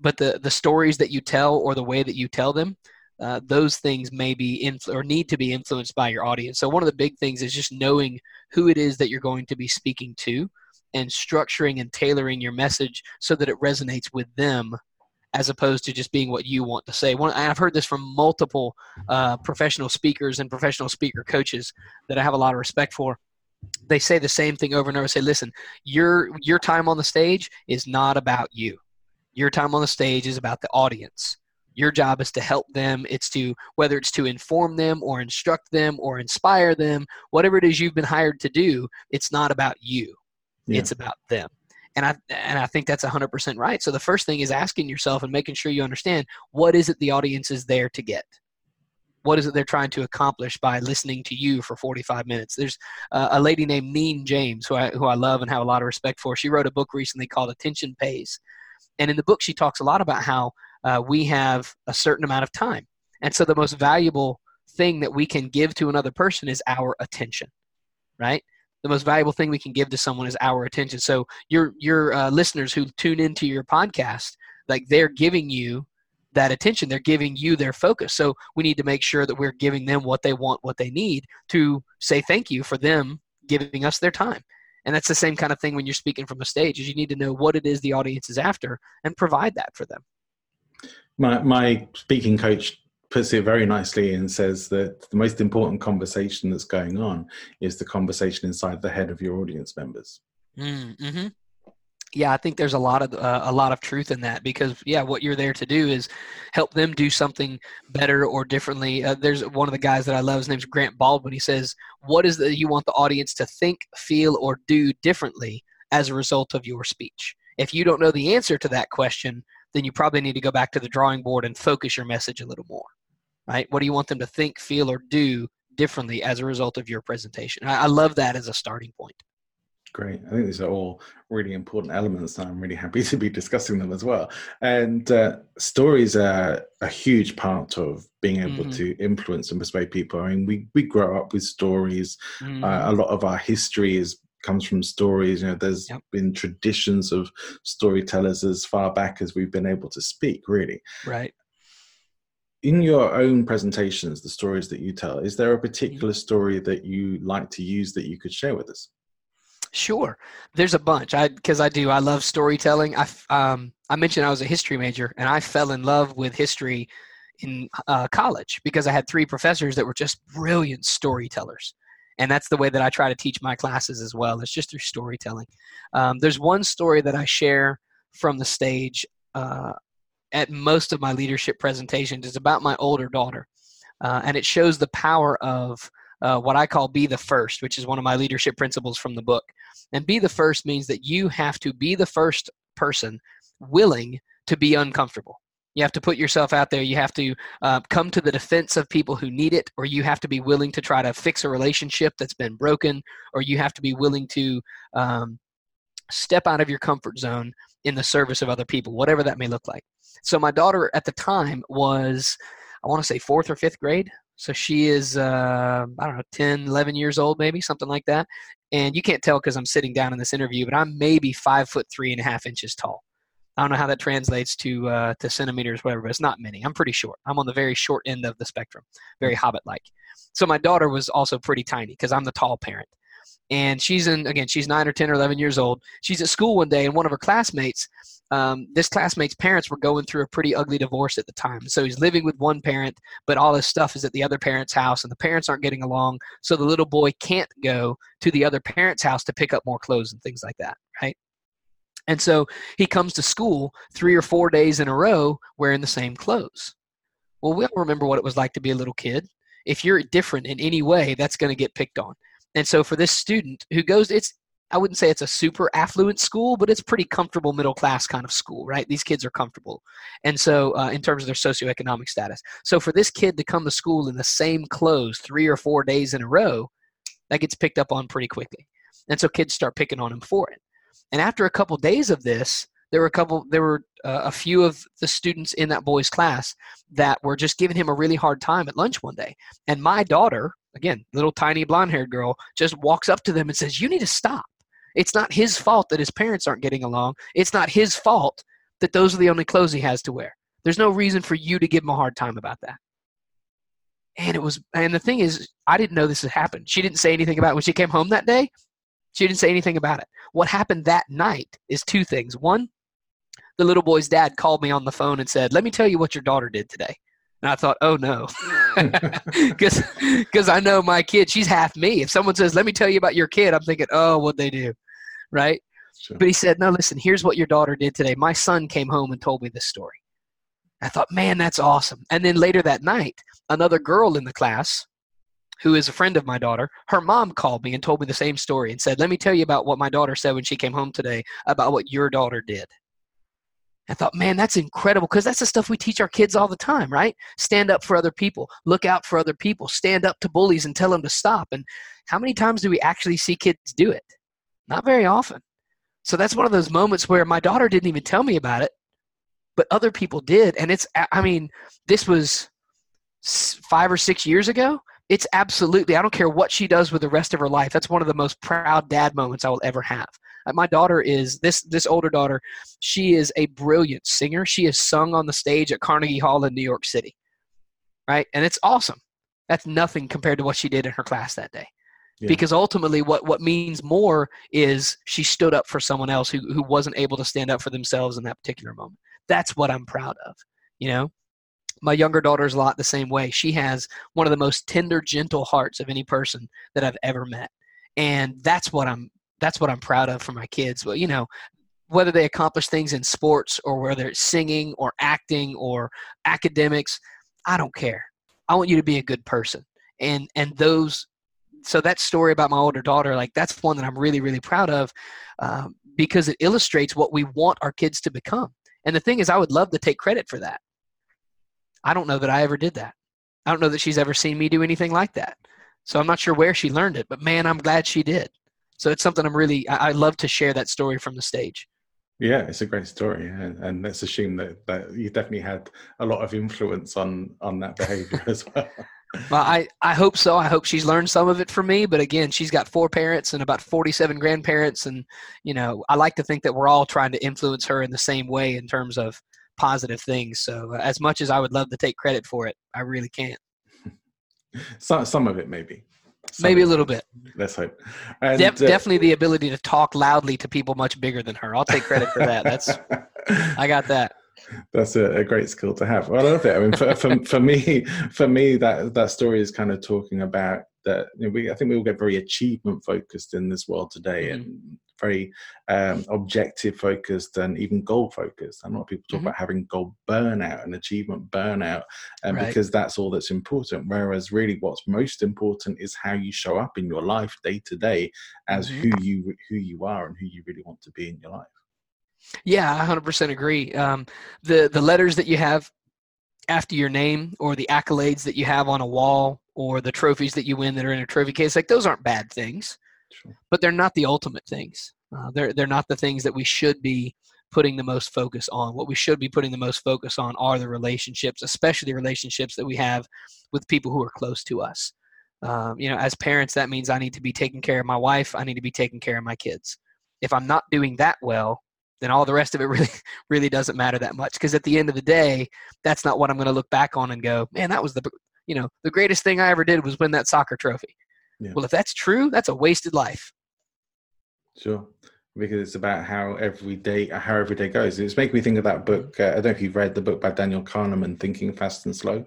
but the the stories that you tell or the way that you tell them uh, those things may be influ- or need to be influenced by your audience. So one of the big things is just knowing who it is that you're going to be speaking to and structuring and tailoring your message so that it resonates with them as opposed to just being what you want to say. One, I've heard this from multiple uh, professional speakers and professional speaker coaches that I have a lot of respect for. They say the same thing over and over. Say, listen, your your time on the stage is not about you. Your time on the stage is about the audience your job is to help them. It's to whether it's to inform them or instruct them or inspire them whatever it is you've been hired to do it's not about you. Yeah. it's about them. And i and i think that's 100% right. So the first thing is asking yourself and making sure you understand what is it the audience is there to get? What is it they're trying to accomplish by listening to you for 45 minutes? There's uh, a lady named neen james who I, who I love and have a lot of respect for. She wrote a book recently called attention pays. And in the book she talks a lot about how uh, we have a certain amount of time. And so the most valuable thing that we can give to another person is our attention, right? The most valuable thing we can give to someone is our attention. So your your uh, listeners who tune into your podcast, like they're giving you that attention they're giving you their focus so we need to make sure that we're giving them what they want what they need to say thank you for them giving us their time and that's the same kind of thing when you're speaking from a stage is you need to know what it is the audience is after and provide that for them my my speaking coach puts it very nicely and says that the most important conversation that's going on is the conversation inside the head of your audience members mm, mm-hmm yeah, I think there's a lot of uh, a lot of truth in that because yeah, what you're there to do is help them do something better or differently. Uh, there's one of the guys that I love. His name's Grant Baldwin. He says, "What is that you want the audience to think, feel, or do differently as a result of your speech?" If you don't know the answer to that question, then you probably need to go back to the drawing board and focus your message a little more. Right? What do you want them to think, feel, or do differently as a result of your presentation? I, I love that as a starting point. Great. I think these are all really important elements, and I'm really happy to be discussing them as well. And uh, stories are a huge part of being able mm-hmm. to influence and persuade people. I mean, we we grow up with stories. Mm-hmm. Uh, a lot of our history is comes from stories. You know, there's yep. been traditions of storytellers as far back as we've been able to speak. Really, right. In your own presentations, the stories that you tell, is there a particular mm-hmm. story that you like to use that you could share with us? Sure, there's a bunch. I because I do. I love storytelling. I um I mentioned I was a history major, and I fell in love with history in uh, college because I had three professors that were just brilliant storytellers, and that's the way that I try to teach my classes as well. It's just through storytelling. Um, there's one story that I share from the stage uh, at most of my leadership presentations. It's about my older daughter, uh, and it shows the power of uh, what I call be the first, which is one of my leadership principles from the book. And be the first means that you have to be the first person willing to be uncomfortable. You have to put yourself out there. You have to uh, come to the defense of people who need it, or you have to be willing to try to fix a relationship that's been broken, or you have to be willing to um, step out of your comfort zone in the service of other people, whatever that may look like. So, my daughter at the time was, I want to say, fourth or fifth grade. So she is, uh, I don't know, 10, 11 years old, maybe something like that. And you can't tell because I'm sitting down in this interview, but I'm maybe five foot three and a half inches tall. I don't know how that translates to uh, to centimeters, whatever, but it's not many. I'm pretty short. I'm on the very short end of the spectrum, very hobbit-like. So my daughter was also pretty tiny because I'm the tall parent and she's in again she's nine or 10 or 11 years old she's at school one day and one of her classmates um, this classmate's parents were going through a pretty ugly divorce at the time so he's living with one parent but all his stuff is at the other parent's house and the parents aren't getting along so the little boy can't go to the other parent's house to pick up more clothes and things like that right and so he comes to school three or four days in a row wearing the same clothes well we all remember what it was like to be a little kid if you're different in any way that's going to get picked on and so for this student who goes, it's I wouldn't say it's a super affluent school, but it's pretty comfortable middle class kind of school, right? These kids are comfortable, and so uh, in terms of their socioeconomic status. So for this kid to come to school in the same clothes three or four days in a row, that gets picked up on pretty quickly, and so kids start picking on him for it. And after a couple days of this, there were a couple there were uh, a few of the students in that boy's class that were just giving him a really hard time at lunch one day. And my daughter again little tiny blonde haired girl just walks up to them and says you need to stop. It's not his fault that his parents aren't getting along. It's not his fault that those are the only clothes he has to wear. There's no reason for you to give him a hard time about that. And it was and the thing is i didn't know this had happened. She didn't say anything about it when she came home that day she didn't say anything about it what happened that night is two things one the little boy's dad called me on the phone and said, "Let me tell you what your daughter did today." And I thought, "Oh no," because because I know my kid. She's half me. If someone says, "Let me tell you about your kid," I'm thinking, "Oh, what they do," right? Sure. But he said, "No, listen. Here's what your daughter did today. My son came home and told me this story." I thought, "Man, that's awesome." And then later that night, another girl in the class who is a friend of my daughter, her mom called me and told me the same story and said, Let me tell you about what my daughter said when she came home today about what your daughter did. I thought, man, that's incredible because that's the stuff we teach our kids all the time, right? Stand up for other people, look out for other people, stand up to bullies and tell them to stop. And how many times do we actually see kids do it? Not very often. So that's one of those moments where my daughter didn't even tell me about it, but other people did. And it's, I mean, this was five or six years ago. It's absolutely, I don't care what she does with the rest of her life. That's one of the most proud dad moments I will ever have. Uh, my daughter is this this older daughter. She is a brilliant singer. She has sung on the stage at Carnegie Hall in New York City, right? And it's awesome. That's nothing compared to what she did in her class that day. Yeah. Because ultimately, what, what means more is she stood up for someone else who, who wasn't able to stand up for themselves in that particular moment. That's what I'm proud of. You know, my younger daughter's a lot the same way. She has one of the most tender, gentle hearts of any person that I've ever met, and that's what I'm that's what I'm proud of for my kids. Well, you know, whether they accomplish things in sports or whether it's singing or acting or academics, I don't care. I want you to be a good person, and and those. So that story about my older daughter, like that's one that I'm really really proud of, um, because it illustrates what we want our kids to become. And the thing is, I would love to take credit for that. I don't know that I ever did that. I don't know that she's ever seen me do anything like that. So I'm not sure where she learned it, but man, I'm glad she did. So it's something I'm really, I, I love to share that story from the stage. Yeah, it's a great story, and, and let's assume that, that you definitely had a lot of influence on on that behavior as well. well, I, I hope so. I hope she's learned some of it from me. But again, she's got four parents and about 47 grandparents. And, you know, I like to think that we're all trying to influence her in the same way in terms of positive things. So, uh, as much as I would love to take credit for it, I really can't. some, some of it, maybe. Some maybe a little bit. Let's hope. And, De- uh, definitely the ability to talk loudly to people much bigger than her. I'll take credit for that. That's, I got that that's a, a, great skill to have. Well, I love it. I mean, for, for, for, me, for me, that that story is kind of talking about that. You know, we, I think we all get very achievement focused in this world today, mm-hmm. and very um, objective focused, and even goal focused. And a lot of people talk mm-hmm. about having goal burnout and achievement burnout, and right. because that's all that's important. Whereas, really, what's most important is how you show up in your life day to day as mm-hmm. who you who you are and who you really want to be in your life. Yeah, I 100% agree. Um, the the letters that you have after your name, or the accolades that you have on a wall, or the trophies that you win that are in a trophy case, like those aren't bad things, sure. but they're not the ultimate things. Uh, they're they're not the things that we should be putting the most focus on. What we should be putting the most focus on are the relationships, especially the relationships that we have with people who are close to us. Um, you know, as parents, that means I need to be taking care of my wife. I need to be taking care of my kids. If I'm not doing that well, then all the rest of it really really doesn't matter that much because at the end of the day that's not what i'm going to look back on and go man that was the you know the greatest thing i ever did was win that soccer trophy. Yeah. well if that's true that's a wasted life. Sure. Because it's about how every day how every day goes. It's making me think of that book uh, i don't know if you've read the book by daniel kahneman thinking fast and slow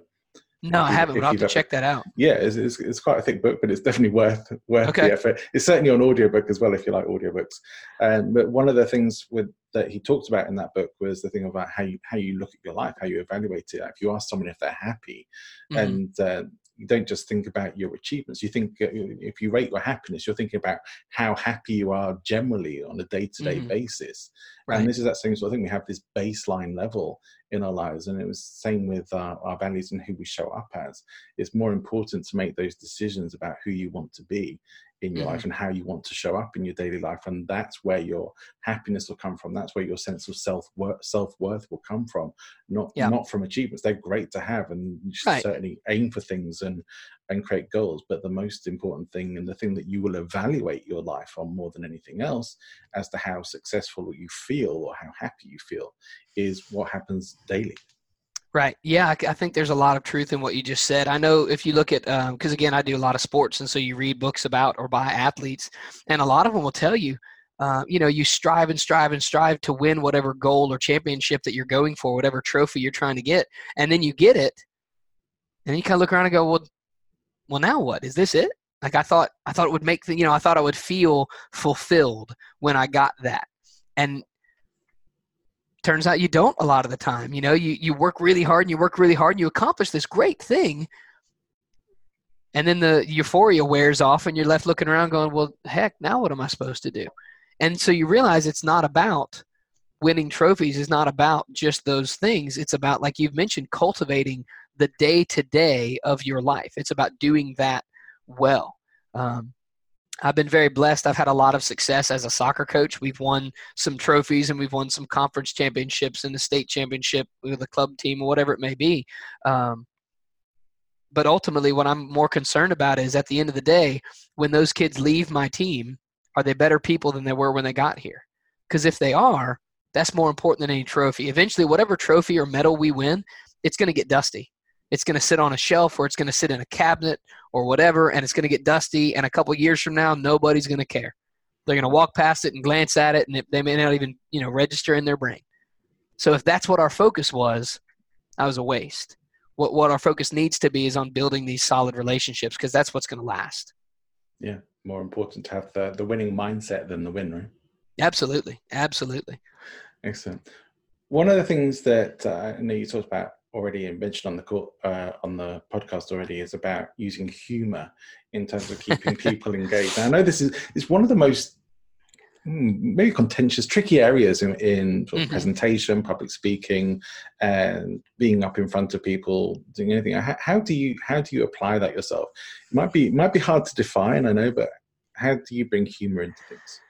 no, I haven't. I'll have to check that out. Yeah, it's, it's, it's, quite a thick book, but it's definitely worth worth okay. the effort. It's certainly on audiobook as well if you like audiobooks. Um, but one of the things with that he talked about in that book was the thing about how you how you look at your life, how you evaluate it. If you ask someone if they're happy, mm-hmm. and uh, you don't just think about your achievements. You think uh, if you rate your happiness, you're thinking about how happy you are generally on a day-to-day mm-hmm. basis. Right. And this is that same sort of thing. We have this baseline level in our lives, and it was the same with uh, our values and who we show up as. It's more important to make those decisions about who you want to be in your mm-hmm. life and how you want to show up in your daily life and that's where your happiness will come from that's where your sense of self worth self-worth will come from not yeah. not from achievements they're great to have and you should right. certainly aim for things and and create goals but the most important thing and the thing that you will evaluate your life on more than anything else as to how successful you feel or how happy you feel is what happens daily Right. Yeah, I, think there's a lot of truth in what you just said. I know if you look at, because um, again, I do a lot of sports, and so you read books about or by athletes, and a lot of them will tell you, uh, you know, you strive and strive and strive to win whatever goal or championship that you're going for, whatever trophy you're trying to get, and then you get it, and you kind of look around and go, well, well, now what? Is this it? Like I thought, I thought it would make the, you know, I thought I would feel fulfilled when I got that, and turns out you don't a lot of the time you know? You, you work really hard and you work really hard and you accomplish this great thing. And then the euphoria wears off and you're left looking around going well heck now what am i supposed to do? And so you realize it's not about winning trophies is not about just those things. It's about like you've mentioned cultivating the day to day of your life. It's about doing that well. Um, I've been very blessed. I've had a lot of success as a soccer coach. We've won some trophies and we've won some conference championships and the state championship with the club team or whatever it may be. Um, but ultimately, what I'm more concerned about is at the end of the day, when those kids leave my team, Are they better people than they were when they got here? Because if they are, that's more important than any trophy. Eventually, whatever trophy or medal we win, it's going to get dusty. It's going to sit on a shelf or it's going to sit in a cabinet or whatever, and it's going to get dusty. And a couple years from now, nobody's going to care. They're going to walk past it and glance at it, and it, they may not even you know register in their brain. So if that's what our focus was, that was a waste. What what our focus needs to be is on building these solid relationships because that's what's going to last. Yeah, more important to have the the winning mindset than the win, right? Absolutely, absolutely. Excellent. One of the things that uh, I know you talked about already mentioned on the call, uh, on the podcast already is about using humor in terms of keeping people engaged. Now, I know this is is one of the most hmm, maybe contentious, tricky areas in, in sort of mm-hmm. presentation, public speaking, and being up in front of people, doing anything. How, how, do you how do you apply that yourself? It might be it might be hard to define, I know, but how do you bring humor into things?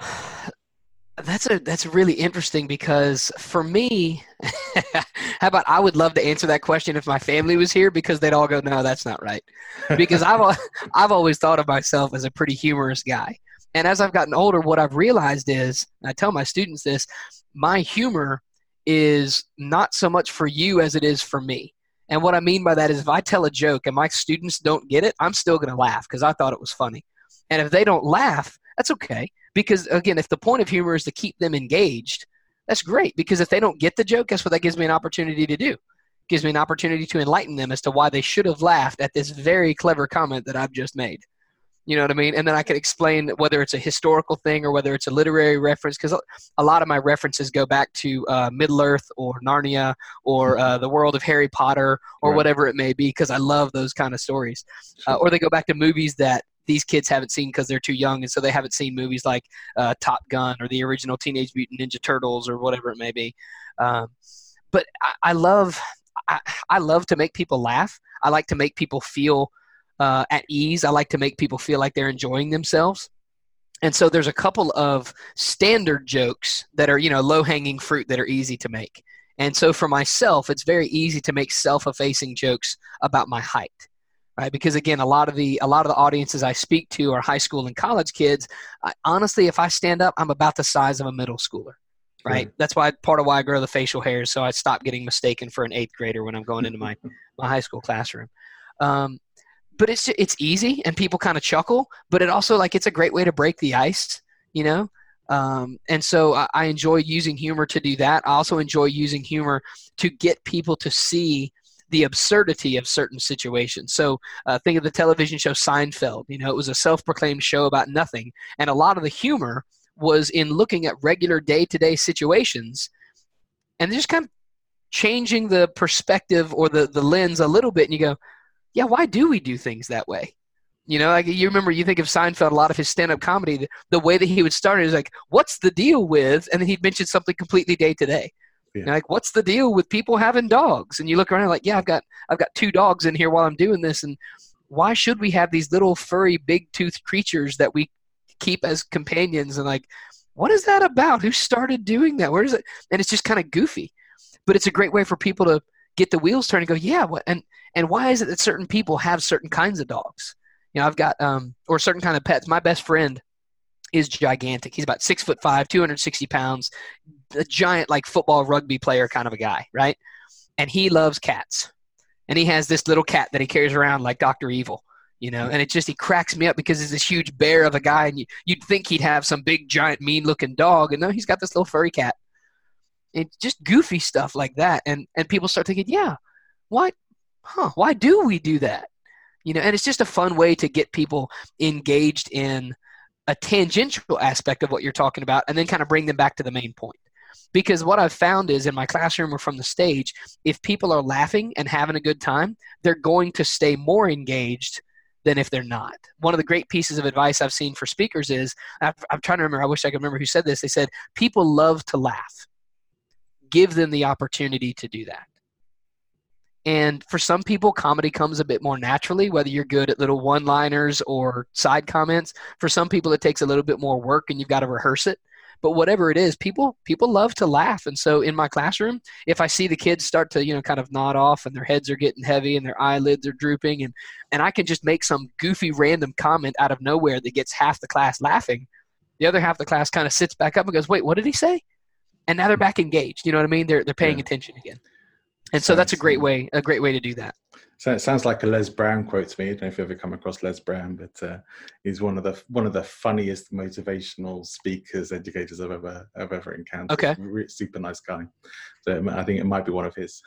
That's a that's really interesting because for me, how about I would love to answer that question if my family was here because they'd all go, no, that's not right, because I've I've always thought of myself as a pretty humorous guy, and as I've gotten older, what I've realized is, I tell my students this, my humor is not so much for you as it is for me. And what I mean by that is if I tell a joke and my students don't get it, I'm still going to laugh because I thought it was funny. And if they don't laugh, that's okay because again if the point of humor is to keep them engaged that's great. Because if they don't get the joke guess what that gives me an opportunity to do? It gives me an opportunity to enlighten them as to why they should have laughed at this very clever comment that i've just made. You know what i mean? And then i can explain whether it's a historical thing or whether it's a literary reference because a lot of my references go back to uh, middle earth or narnia or uh, the world of harry potter or right. whatever it may be because i love those kind of stories. Uh, or they go back to movies that these kids haven't seen because they're too young, and so they haven't seen movies like uh, Top Gun or the original Teenage Mutant Ninja Turtles or whatever it may be. Um, but I, I love I, I, love to make people laugh. I like to make people feel uh, at ease. I like to make people feel like they're enjoying themselves. And so there's a couple of standard jokes that are, you know, low hanging fruit that are easy to make. And so for myself, it's very easy to make self effacing jokes about my height right? Because again a lot of the a lot of the audiences i speak to are high school and college kids. I, honestly if i stand up i'm about the size of a middle schooler right? Mm. that's why part of why i grow the facial hairs so i stop getting mistaken for an eighth grader when i'm going into my my high school classroom. Um, but it's it's easy and people kind of chuckle but it also like it's a great way to break the ice you know? Um, and so I, I enjoy using humor to do that. I also enjoy using humor to get people to see the absurdity of certain situations. So uh, think of the television show Seinfeld. You know, it was a self-proclaimed show about nothing, and a lot of the humor was in looking at regular day-to-day situations, and just kind of changing the perspective or the the lens a little bit, and you go, yeah, why do we do things that way? You know, like you remember, you think of Seinfeld, a lot of his stand-up comedy, the, the way that he would start it is like, "What's the deal with?" and then he'd mention something completely day to day. Yeah. like, what's the deal with people having dogs? And you look around like, yeah, I've got I've got two dogs in here while I'm doing this, and why should we have these little furry, big toothed creatures that we keep as companions? And like, what is that about? Who started doing that? Where is it? And it's just kind of goofy, but it's a great way for people to get the wheels turning. And go, yeah, what? And and why is it that certain people have certain kinds of dogs? You know, I've got um or certain kind of pets. My best friend is gigantic. He's about six foot five, 260 pounds, a giant like football rugby player kind of a guy, right? And he loves cats. And he has this little cat that he carries around like Dr. Evil, you know, and it just he cracks me up because he's this huge bear of a guy and you, you'd think he'd have some big giant mean looking dog and no, he's got this little furry cat. It's just goofy stuff like that. And and people start thinking, yeah, why huh, why do we do that? You know, and it's just a fun way to get people engaged in a tangential aspect of what you're talking about and then kind of bring them back to the main point. Because what I've found is in my classroom or from the stage, if people are laughing and having a good time, they're going to stay more engaged than if they're not. One of the great pieces of advice I've seen for speakers is I'm trying to remember, I wish I could remember who said this. They said, People love to laugh. Give them the opportunity to do that. And for some people, comedy comes a bit more naturally, whether you're good at little one liners or side comments. For some people, it takes a little bit more work and you've got to rehearse it. But whatever it is, people people love to laugh. And so in my classroom, if I see the kids start to, you know, kind of nod off and their heads are getting heavy and their eyelids are drooping and, and I can just make some goofy random comment out of nowhere that gets half the class laughing, the other half of the class kind of sits back up and goes, "Wait, what did he say?" And now they're hmm. back engaged. You know what I mean? They're they're paying Yeah. attention again. And so that's a great way a great way to do that. So it sounds like a Les Brown quote to me. I don't know if you've ever come across Les Brown, but uh, he's one of the one of the funniest motivational speakers, educators I've ever I've ever encountered. Okay. Re- super nice guy. So I think it might be one of his.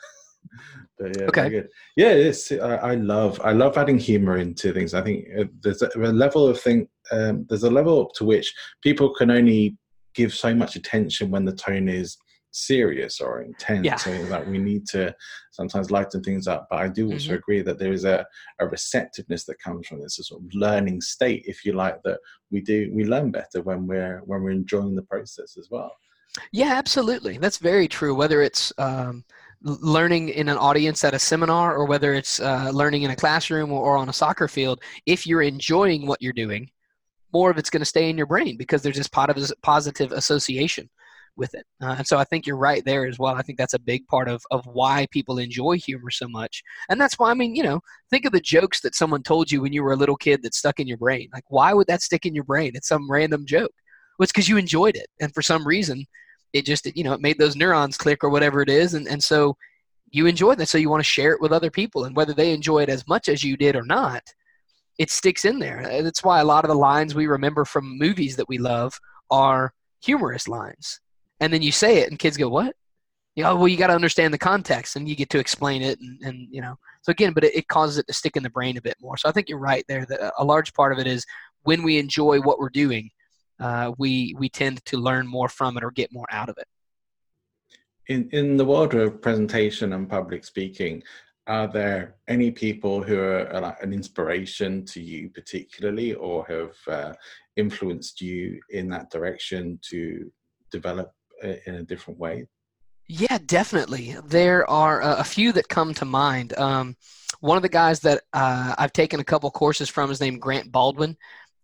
but yeah, Okay. good. Yeah, it's I, I love I love adding humor into things. I think uh, there's a, a level of thing. Um, there's a level up to which people can only give so much attention when the tone is serious or intense. Yeah. So that we need to sometimes lighten things up. But I do also Mhm. agree that there is a, a receptiveness that comes from this, a sort of learning state, if you like, that we do we learn better when we're when we're enjoying the process as well. Yeah, absolutely. That's very true. Whether it's um, learning in an audience at a seminar or whether it's uh, learning in a classroom or, or on a soccer field, if you're enjoying what you're doing, more of it's going to stay in your brain because there's this positive association with it. Uh, and so I think you're right there as well. I think that's a big part of, of why people enjoy humor so much. And that's why, I mean, you know, think of the jokes that someone told you when you were a little kid that stuck in your brain. Like, why would that stick in your brain? It's some random joke. Well, it's because you enjoyed it. And for some reason, it just, you know, it made those neurons click or whatever it is. And, and so you enjoy that. So you want to share it with other people. And whether they enjoy it as much as you did or not, it sticks in there. And That's why a lot of the lines we remember from movies that we love are humorous lines. And then you say it, and kids go, "What?" You know, well, you got to understand the context, and you get to explain it, and, and you know. So again, but it, it causes it to stick in the brain a bit more. So I think you're right there. That a large part of it is when we enjoy what we're doing, uh, we we tend to learn more from it or get more out of it. In in the world of presentation and public speaking, are there any people who are, an inspiration to you particularly, or have uh, influenced you in that direction to develop in a different way? Yeah, definitely. There are uh, a few that come to mind. Um, one of the guys that uh, I've taken a couple courses from is named Grant Baldwin,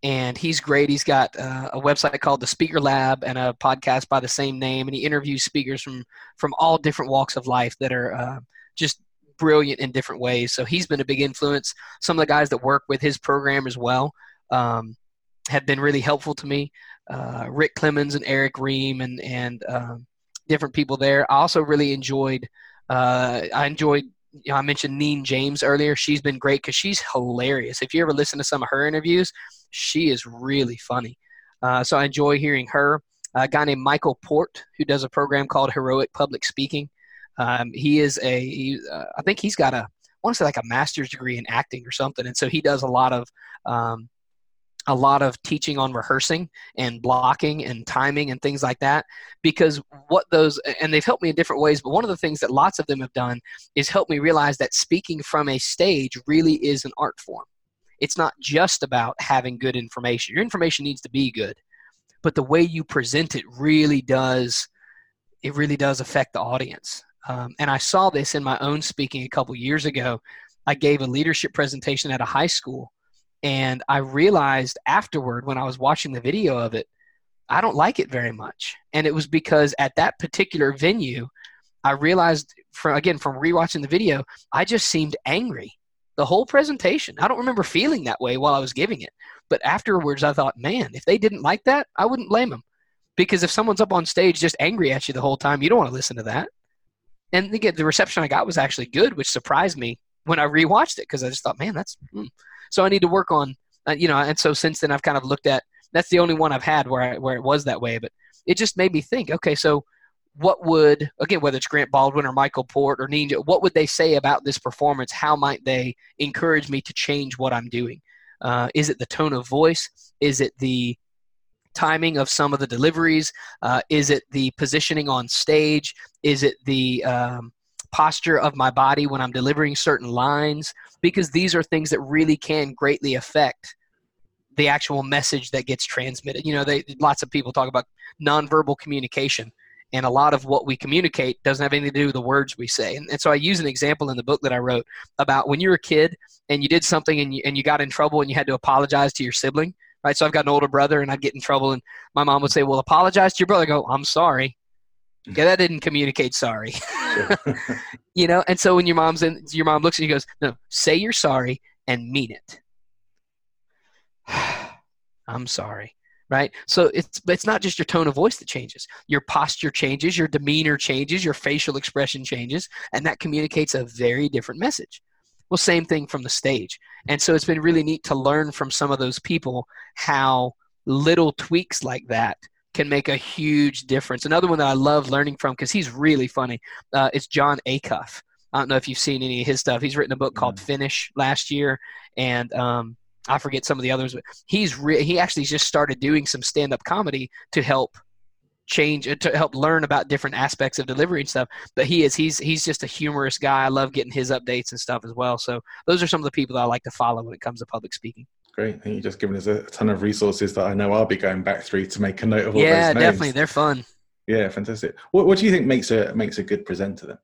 and he's great. He's got uh, a website called the Speaker Lab and a podcast by the same name, and he interviews speakers from from all different walks of life that are uh, just brilliant in different ways. So he's been a big influence. Some of the guys that work with his program as well um, have been really helpful to me. Uh, Rick Clemens and Eric Ream and and um, different people there. I also really enjoyed. Uh, I enjoyed. You know, I mentioned Neen James earlier. She's been great because she's hilarious. If you ever listen to some of her interviews, she is really funny. Uh, so I enjoy hearing her. A guy named Michael Port, who does a program called Heroic Public Speaking. Um, he is a. He, uh, I think he's got a. I want to say like a master's degree in acting or something, and so he does a lot of. Um, a lot of teaching on rehearsing and blocking and timing and things like that because what those and they've helped me in different ways but one of the things that lots of them have done is help me realize that speaking from a stage really is an art form. It's not just about having good information. Your information needs to be good but the way you present it really does it really does affect the audience. Um, and i saw this in my own speaking a couple years ago. I gave a leadership presentation at a high school and I realized afterward when I was watching the video of it, I don't like it very much. And it was because at that particular venue, I realized from again from rewatching the video, I just seemed angry the whole presentation. I don't remember feeling that way while I was giving it, but afterwards I thought, man, if they didn't like that, I wouldn't blame them. Because if someone's up on stage just angry at you the whole time, you don't want to listen to that. And again, the reception I got was actually good, which surprised me when I rewatched it because I just thought, man, that's hmm. So I need to work on, uh, you know. And so since then, I've kind of looked at. That's the only one I've had where I, where it was that way, but it just made me think. Okay, so what would again, whether it's Grant Baldwin or Michael Port or Neen James, what would they say about this performance? How might they encourage me to change what I'm doing? Uh, is it the tone of voice? Is it the timing of some of the deliveries? Uh, is it the positioning on stage? Is it the um, posture of my body when I'm delivering certain lines? Because these are things that really can greatly affect the actual message that gets transmitted. You know, they, lots of people talk about nonverbal communication, and a lot of what we communicate doesn't have anything to do with the words we say. And, and so I use an example in the book that I wrote about when you were a kid and you did something and you, and you got in trouble and you had to apologize to your sibling. Right, so I've got an older brother, and I'd get in trouble, and my mom would say, "Well, apologize to your brother." I go, "I'm sorry." Yeah, that didn't communicate sorry. you know, and so when your mom's in, your mom looks at you goes, "No, say you're sorry and mean it." I'm sorry. right? So it's it's not just your tone of voice that changes. Your posture changes, your demeanor changes, your facial expression changes, and that communicates a very different message. Well, same thing from the stage. And so it's been really neat to learn from some of those people how little tweaks like that can make a huge difference. Another one that I love learning from because he's really funny uh, is Jon Acuff. I don't know if you've seen any of his stuff. He's written a book called Finish last year, and um, I forget some of the others, but he's re- he actually just started doing some stand up comedy to help change to help learn about different aspects of delivery and stuff. But he is he's he's just a humorous guy. I love getting his updates and stuff as well. So those are some of the people that I like to follow when it comes to public speaking. Great. I think you've just given us a ton of resources that I know I'll be going back through to make a note of all yeah, those names. definitely. They're fun. Yeah, fantastic. What, what do you think makes a makes a good presenter then?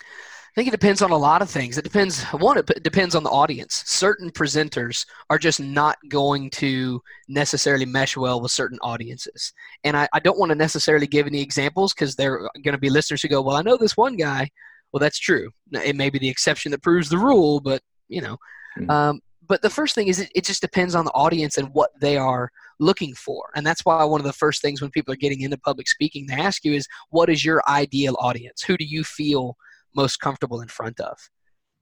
I think it depends on a lot of things. It depends. One, it depends on the audience. Certain presenters are just not going to necessarily mesh well with certain audiences. And I, I don't want to necessarily give any examples because there are going to be listeners who go, "Well, I know this one guy." Well, that's true. It may be the exception that proves the rule, but you know. Mm-hmm. Um, but the first thing is it, it just depends on the audience and what they are looking for. And that's why one of the first things when people are getting into public speaking, they ask you is, "What is your ideal audience? Who do you feel?" most comfortable in front of.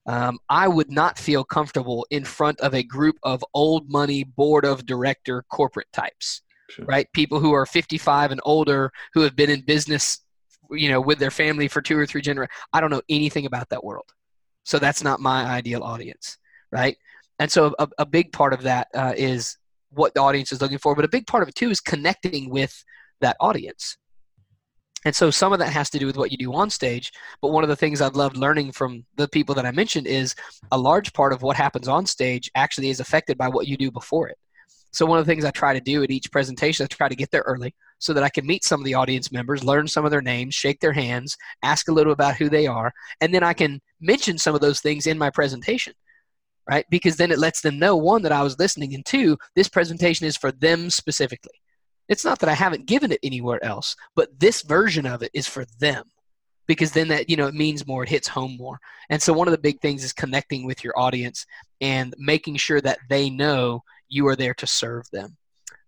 Um, I would not feel comfortable in front of a group of old money board of director corporate types, sure. right? People who are 55 and older who have been in business, you know, with their family for two or three generations. I don't know anything about that world, so that's not my ideal audience, right? And so a, a big part of that uh, is what the audience is looking for, but a big part of it too is connecting with that audience. And so some of that has to do with what you do on stage. But one of the things I've loved learning from the people that I mentioned is a large part of what happens on stage actually is affected by what you do before it. So one of the things I try to do at each presentation, I try to get there early so that I can meet some of the audience members, learn some of their names, shake their hands, ask a little about who they are, and then I can mention some of those things in my presentation. Right? Because then it lets them know one that I was listening and two, this presentation is for them specifically. It's not that I haven't given it anywhere else, but this version of it is for them because then that you know it means more it hits home more and so one of the big things is connecting with your audience and making sure that they know you are there to serve them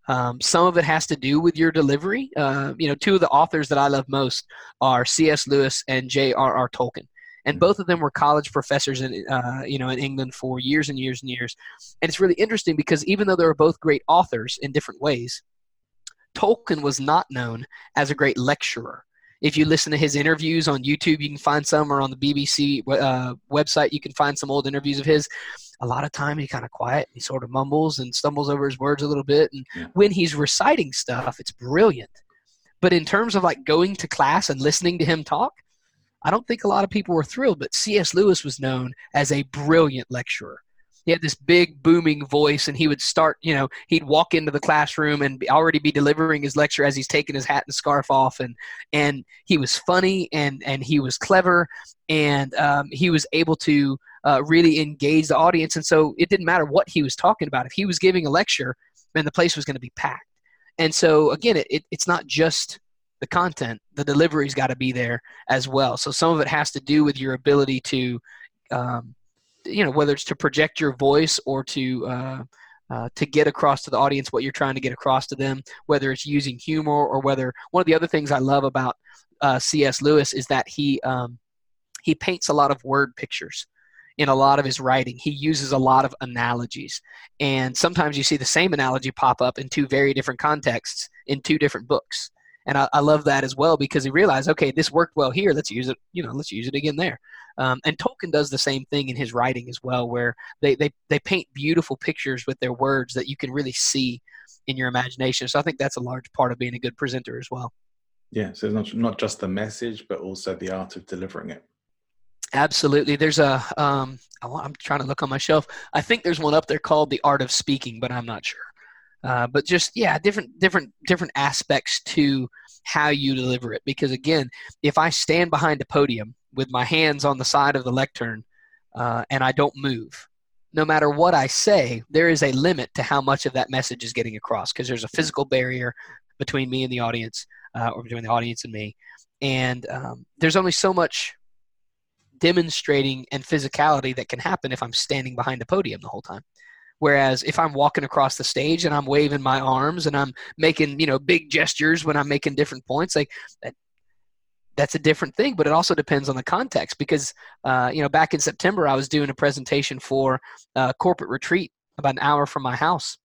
um, some of it has to do with your delivery uh, you know two of the authors that i love most are cs lewis and j.r.r tolkien and both of them were college professors in uh, you know in england for years and years and years and it's really interesting because even though they were both great authors in different ways Tolkien was not known as a great lecturer. If you listen to his interviews on YouTube, you can find some, or on the BBC uh, website, you can find some old interviews of his. A lot of time, he kind of quiet. He sort of mumbles and stumbles over his words a little bit. And yeah. when he's reciting stuff, it's brilliant. But in terms of like going to class and listening to him talk, I don't think a lot of people were thrilled. But C.S. Lewis was known as a brilliant lecturer he had this big booming voice and he would start you know he'd walk into the classroom and be, already be delivering his lecture as he's taking his hat and scarf off and and he was funny and and he was clever and um, he was able to uh, really engage the audience and so it didn't matter what he was talking about if he was giving a lecture then the place was going to be packed and so again it, it, it's not just the content the delivery's got to be there as well. So some of it has to do with your ability to um, you know whether it's to project your voice or to uh, uh, to get across to the audience what you're trying to get across to them whether it's using humor or whether one of the other things i love about uh, cs lewis is that he um, he paints a lot of word pictures in a lot of his writing. He uses a lot of analogies. And sometimes you see the same analogy pop up in two very different contexts in two different books and I, I, love that as well because he realized okay this worked well here. Let's use it you know let's use it again there. Um, and tolkien does the same thing in his writing as well where they, they they paint beautiful pictures with their words that you can really see in your imagination. So i think that's a large part of being a good presenter as well. Yeah so it's not, not just the message but also the art of delivering it. Absolutely. There's a um, i'm trying to look on my shelf. I think there's one up there called the art of speaking but i'm not sure uh, but just yeah, different different different aspects to how you deliver it. Because again, if I stand behind a podium with my hands on the side of the lectern uh, and I don't move, no matter what I say, there is a limit to how much of that message is getting across because there's a physical barrier between me and the audience, uh, or between the audience and me, and um, there's only so much demonstrating and physicality that can happen if I'm standing behind a podium the whole time. Whereas if I'm walking across the stage and I'm waving my arms and I'm making, you know, big gestures when I'm making different points, like that, that's a different thing. But it also depends on the context because, uh, you know, back in September, I was doing a presentation for a corporate retreat about an hour from my house.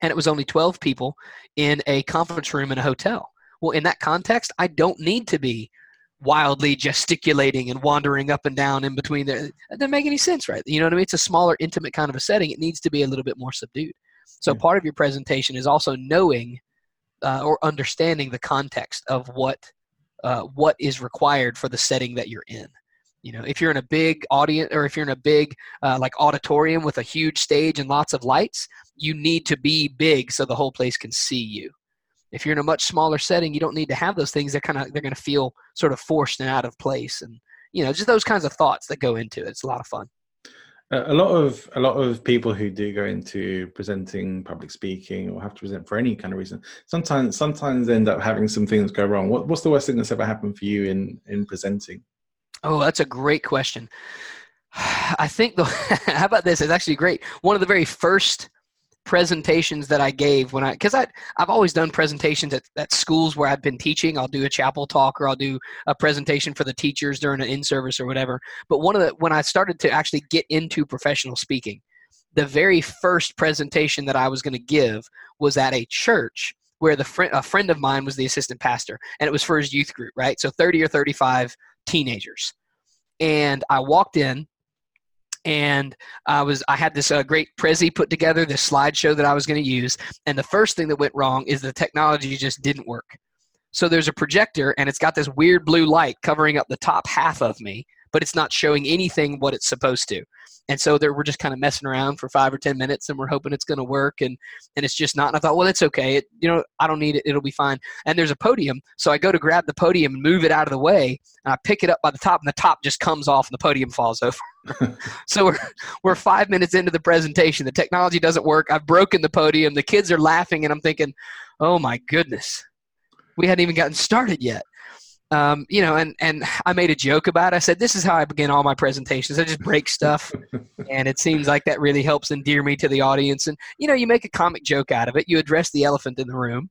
And it was only 12 people in a conference room in a hotel. Well, in that context, I don't need to be wildly gesticulating and wandering up and down in between there. It doesn't make any sense, right? You know what I mean? It's a smaller, intimate kind of a setting. It needs to be a little bit more subdued. So part of your presentation is also knowing uh, or understanding the context of what uh, what is required for the setting that you're in. You know, if you're in a big audience or if you're in a big uh, like auditorium with a huge stage and lots of lights, you need to be big so the whole place can see you. If you're in a much smaller setting, you don't need to have those things. They're kind of they're going to feel sort of forced and out of place, and you know just those kinds of thoughts that go into it. It's a lot of fun. A lot of a lot of people who do go into presenting, public speaking, or have to present for any kind of reason, sometimes sometimes end up having some things go wrong. What, what's the worst thing that's ever happened for you in in presenting? Oh, that's a great question. I think the how about this? It's actually great. One of the very first presentations that I gave when I because I I've always done presentations at, at schools where I've been teaching. I'll do a chapel talk or I'll do a presentation for the teachers during an in service or whatever. But one of the when I started to actually get into professional speaking, the very first presentation that I was going to give was at a church where the friend a friend of mine was the assistant pastor and it was for his youth group, right? So 30 or 35 teenagers. And I walked in and I was I had this uh, great Prezi put together, this slideshow that I was going to use, and the first thing that went wrong is the technology just didn't work. So there's a projector, and it's got this weird blue light covering up the top half of me, but it's not showing anything what it's supposed to. And so there, we're just kind of messing around for five or ten minutes, and we're hoping it's going to work, and and it's just not. And I thought, well, it's okay. It, you know, I don't need it. It'll be fine. And there's a podium, so I go to grab the podium and move it out of the way, and I pick it up by the top, and the top just comes off, and the podium falls over. so we're we're five minutes into the presentation. The technology doesn't work. I've broken the podium. The kids are laughing, and I'm thinking, oh my goodness, we hadn't even gotten started yet um, you know, and and I made a joke about it. I said, "This is how I begin all my presentations. I just break stuff, and it seems like that really helps endear me to the audience." And you know, you make a comic joke out of it. You address the elephant in the room,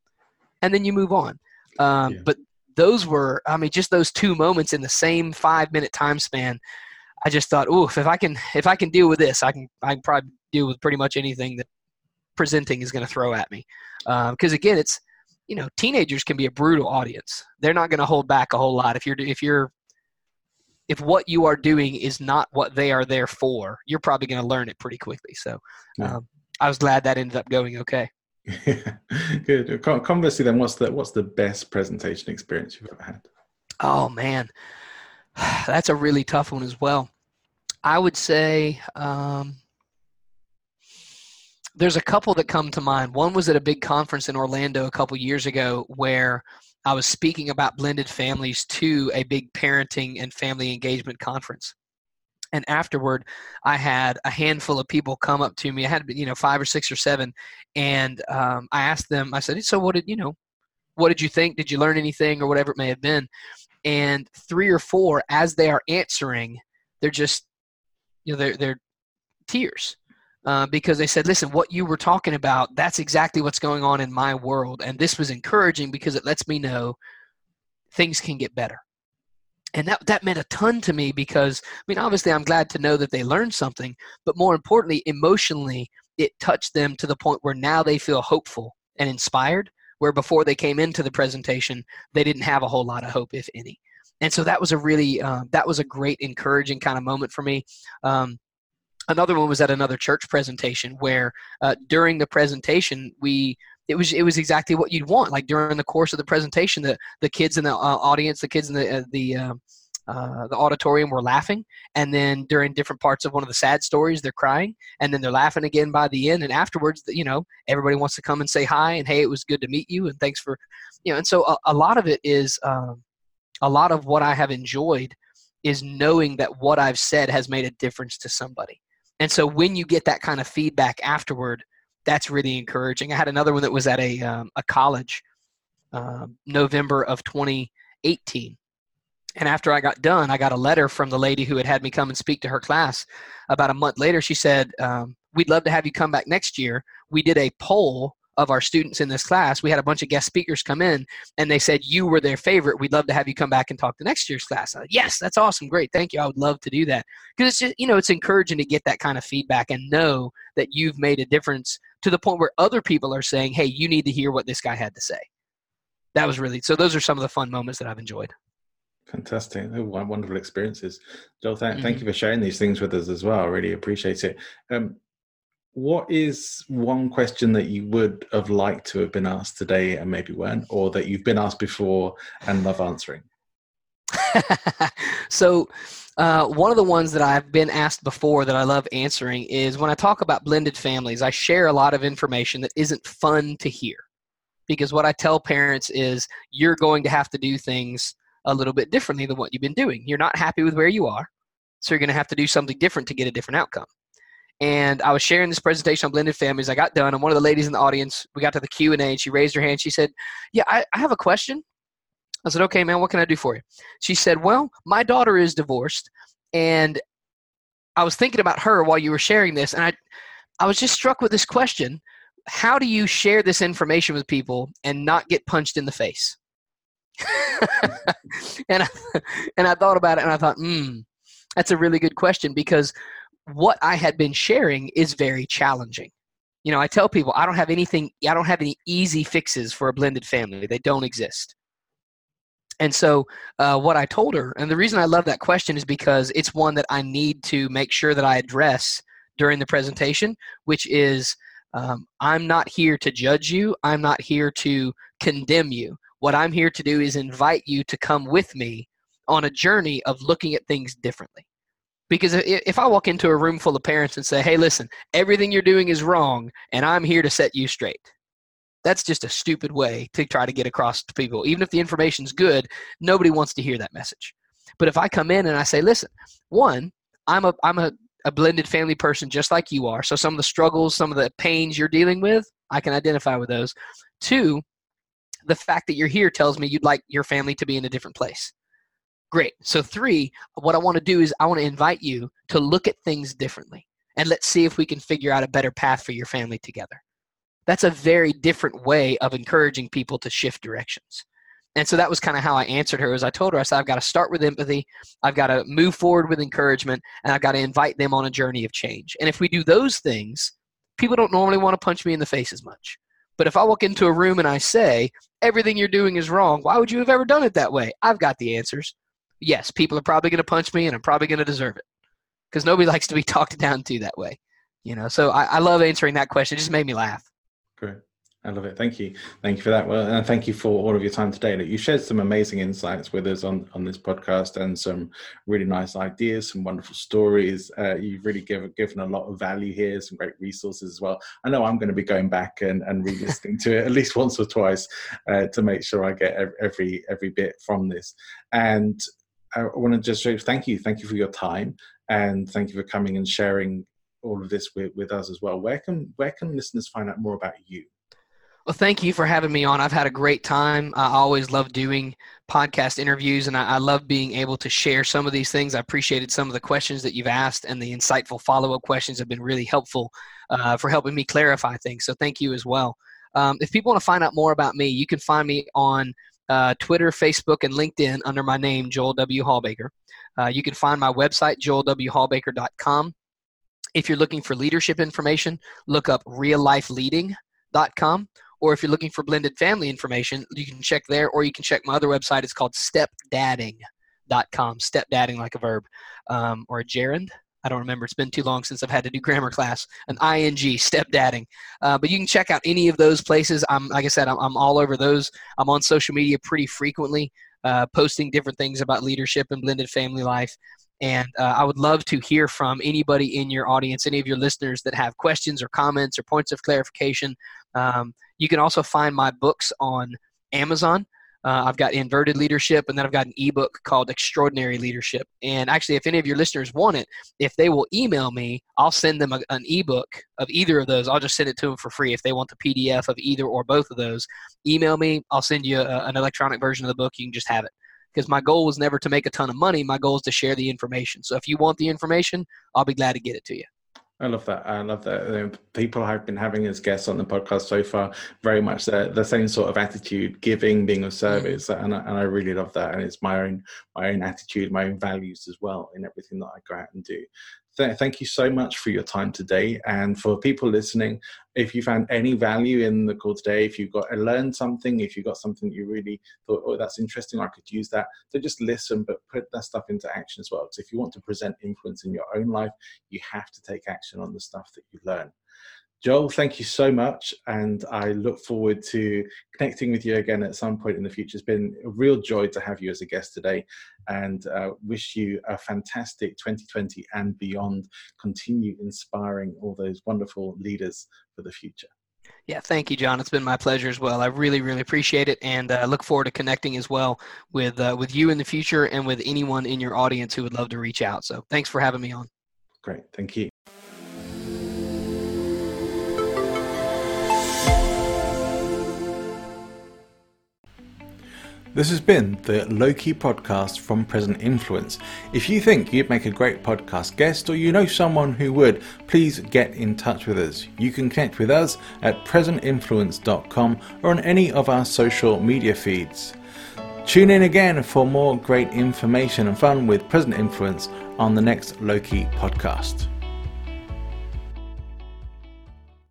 and then you move on. Um, yeah. But those were, I mean, just those two moments in the same five minute time span. I just thought, "Ooh, if I can, if I can deal with this, I can, I can probably deal with pretty much anything that presenting is going to throw at me." Because um, again, it's you know teenagers can be a brutal audience. They're not going to hold back a whole lot if you're if you're if what you are doing is not what they are there for you're probably going to learn it pretty quickly. So um, i was glad that ended up going okay. Good. Conversely then what's the what's the best presentation experience you've ever had? Oh man. That's a really tough one as well. I would say um, there's a couple that come to mind. One was at a big conference in Orlando a couple years ago where I was speaking about blended families to a big parenting and family engagement conference. And afterward, I had a handful of people come up to me. I had, you know, five or six or seven, and um, I asked them. I said, "So, what did you know? What did you think? Did you learn anything, or whatever it may have been?" And three or four, as they are answering, they're just, you know, they're they're tears uh, because they said, listen, what you were talking about, that's exactly what's going on in my world. And this was encouraging because it lets me know things can get better. And that, that meant a ton to me because, I mean, obviously, I'm glad to know that they learned something, but more importantly, emotionally, it touched them to the point where now they feel hopeful and inspired, where before they came into the presentation, they didn't have a whole lot of hope, if any. And so that was a really, uh, that was a great, encouraging kind of moment for me. Um, another one was at another church presentation where uh, during the presentation we it was it was exactly what you'd want. Like during the course of the presentation the the kids in the uh, audience the kids in the uh, the um, uh, the auditorium were laughing. And then during different parts of one of the sad stories they're crying. And then they're laughing again by the end. And afterwards you know everybody wants to come and say hi and hey it was good to meet you and thanks for you know and so a, a lot of it is um, a lot of what i have enjoyed is knowing that what i've said has made a difference to somebody and so when you get that kind of feedback afterward, that's really encouraging. I had another one that was at a, um, a college, um, November of 2018. And after I got done, I got a letter from the lady who had had me come and speak to her class. About a month later, she said, um, we'd love to have you come back next year. We did a poll of our students in this class. We had a bunch of guest speakers come in and they said you were their favorite. We'd love to have you come back and talk to next year's class. Like, yes, that's awesome. Great. Thank you. I would love to do that. Because it's just, you know, it's encouraging to get that kind of feedback and know that you've made a difference to the point where other people are saying, hey, you need to hear what this guy had to say. That was really so those are some of the fun moments that I've enjoyed. Fantastic. wonderful experiences. Joel, th- mm-hmm. thank you for sharing these things with us as well. I really appreciate it. Um, what is one question that you would have liked to have been asked today and maybe weren't, or that you've been asked before and love answering? so, uh, one of the ones that I've been asked before that I love answering is when I talk about blended families, I share a lot of information that isn't fun to hear. Because what I tell parents is you're going to have to do things a little bit differently than what you've been doing. You're not happy with where you are, so you're going to have to do something different to get a different outcome. And I was sharing this presentation on blended families. I got done, and one of the ladies in the audience, we got to the Q and A, and she raised her hand. She said, "Yeah, I, I have a question." I said, "Okay, man, what can I do for you?" She said, "Well, my daughter is divorced, and I was thinking about her while you were sharing this, and I, I was just struck with this question: How do you share this information with people and not get punched in the face?" and I, and I thought about it and I thought, hmm, that's a really good question because what I had been sharing is very challenging. You know, I tell people I don't have anything, I don't have any easy fixes for a blended family. They don't exist. And so, uh, what I told her, and the reason I love that question is because it's one that I need to make sure that I address during the presentation, which is um, I'm not here to judge you, I'm not here to condemn you. What I'm here to do is invite you to come with me on a journey of looking at things differently. Because if I walk into a room full of parents and say, hey, listen, everything you're doing is wrong, and I'm here to set you straight, that's just a stupid way to try to get across to people. Even if the information's good, nobody wants to hear that message. But if I come in and I say, listen, one, I'm a, I'm a, a blended family person just like you are. So some of the struggles, some of the pains you're dealing with, I can identify with those. Two, the fact that you're here tells me you'd like your family to be in a different place. Great. So, three, what I want to do is I want to invite you to look at things differently and let's see if we can figure out a better path for your family together. That's a very different way of encouraging people to shift directions. And so that was kind of how I answered her. As I told her, I said, I've got to start with empathy, I've got to move forward with encouragement, and I've got to invite them on a journey of change. And if we do those things, people don't normally want to punch me in the face as much. But if I walk into a room and I say, everything you're doing is wrong, why would you have ever done it that way? I've got the answers. Yes, people are probably going to punch me and I'm probably going to deserve it because nobody likes to be talked down to that way. You know, so I, I love answering that question. It just made me laugh. Great. I love it. Thank you. Thank you for that. Well, and thank you for all of your time today. You shared some amazing insights with us on, on this podcast and some really nice ideas, some wonderful stories. Uh, you've really given, given a lot of value here, some great resources as well. I know I'm going to be going back and, and re-listening to it at least once or twice uh, to make sure I get every, every bit from this. And I want to just say thank you. Thank you for your time and thank you for coming and sharing all of this with, with us as well. Where can, where can listeners find out more about you? Well, thank you for having me on. I've had a great time. I always love doing podcast interviews, and I, I, love being able to share some of these things. I appreciated some of the questions that you've asked, and the insightful follow up questions have been really helpful uh, for helping me clarify things. So, thank you as well. Um, if people want to find out more about me, you can find me on uh, Twitter, Facebook, and LinkedIn under my name, Joel W. Hawbaker. Uh, you can find my website, joelwhawbaker.com. If you're looking for leadership information, look up reallifeleading.com or if you're looking for blended family information, you can check there, or you can check my other website. It's called stepdadding.com. Stepdadding like a verb, um, or a gerund. I don't remember. It's been too long since I've had to do grammar class. An ing, stepdadding. Uh, but you can check out any of those places. I'm like I said, I'm, I'm all over those. I'm on social media pretty frequently, uh, posting different things about leadership and blended family life. And uh, I would love to hear from anybody in your audience, any of your listeners that have questions or comments or points of clarification. Um, you can also find my books on Amazon. Uh, I've got Inverted Leadership, and then I've got an ebook called Extraordinary Leadership. And actually, if any of your listeners want it, if they will email me, I'll send them a, an ebook of either of those. I'll just send it to them for free if they want the PDF of either or both of those. Email me, I'll send you a, an electronic version of the book. You can just have it because my goal was never to make a ton of money. My goal is to share the information. So if you want the information, I'll be glad to get it to you. I love that. I love that. The people I've been having as guests on the podcast so far, very much the, the same sort of attitude, giving, being of service, mm. and, I, and I really love that. And it's my own my own attitude, my own values as well in everything that I go out and do th- thank you so much for your time today. And for people listening, if you found any value in the call today, if you got uh, learned something, if you got something you really thought, oh, that's interesting, I could use that. So just listen, but put that stuff into action as well. Because if you want to present influence in your own life, you have to take action on the stuff that you learn. Joel, thank you so much. And I look forward to connecting with you again at some point in the future. It's been a real joy to have you as a guest today and uh, wish you a fantastic 2020 and beyond. Continue inspiring all those wonderful leaders for the future. Yeah, thank you, John. It's been my pleasure as well. I really, really appreciate it, and I uh, look forward to connecting as well with uh, with you in the future and with anyone in your audience who would love to reach out. So, thanks for having me on. Great, thank you. This has been the Loki podcast from Present Influence. If you think you'd make a great podcast guest or you know someone who would, please get in touch with us. You can connect with us at presentinfluence.com or on any of our social media feeds. Tune in again for more great information and fun with Present Influence on the next Loki podcast.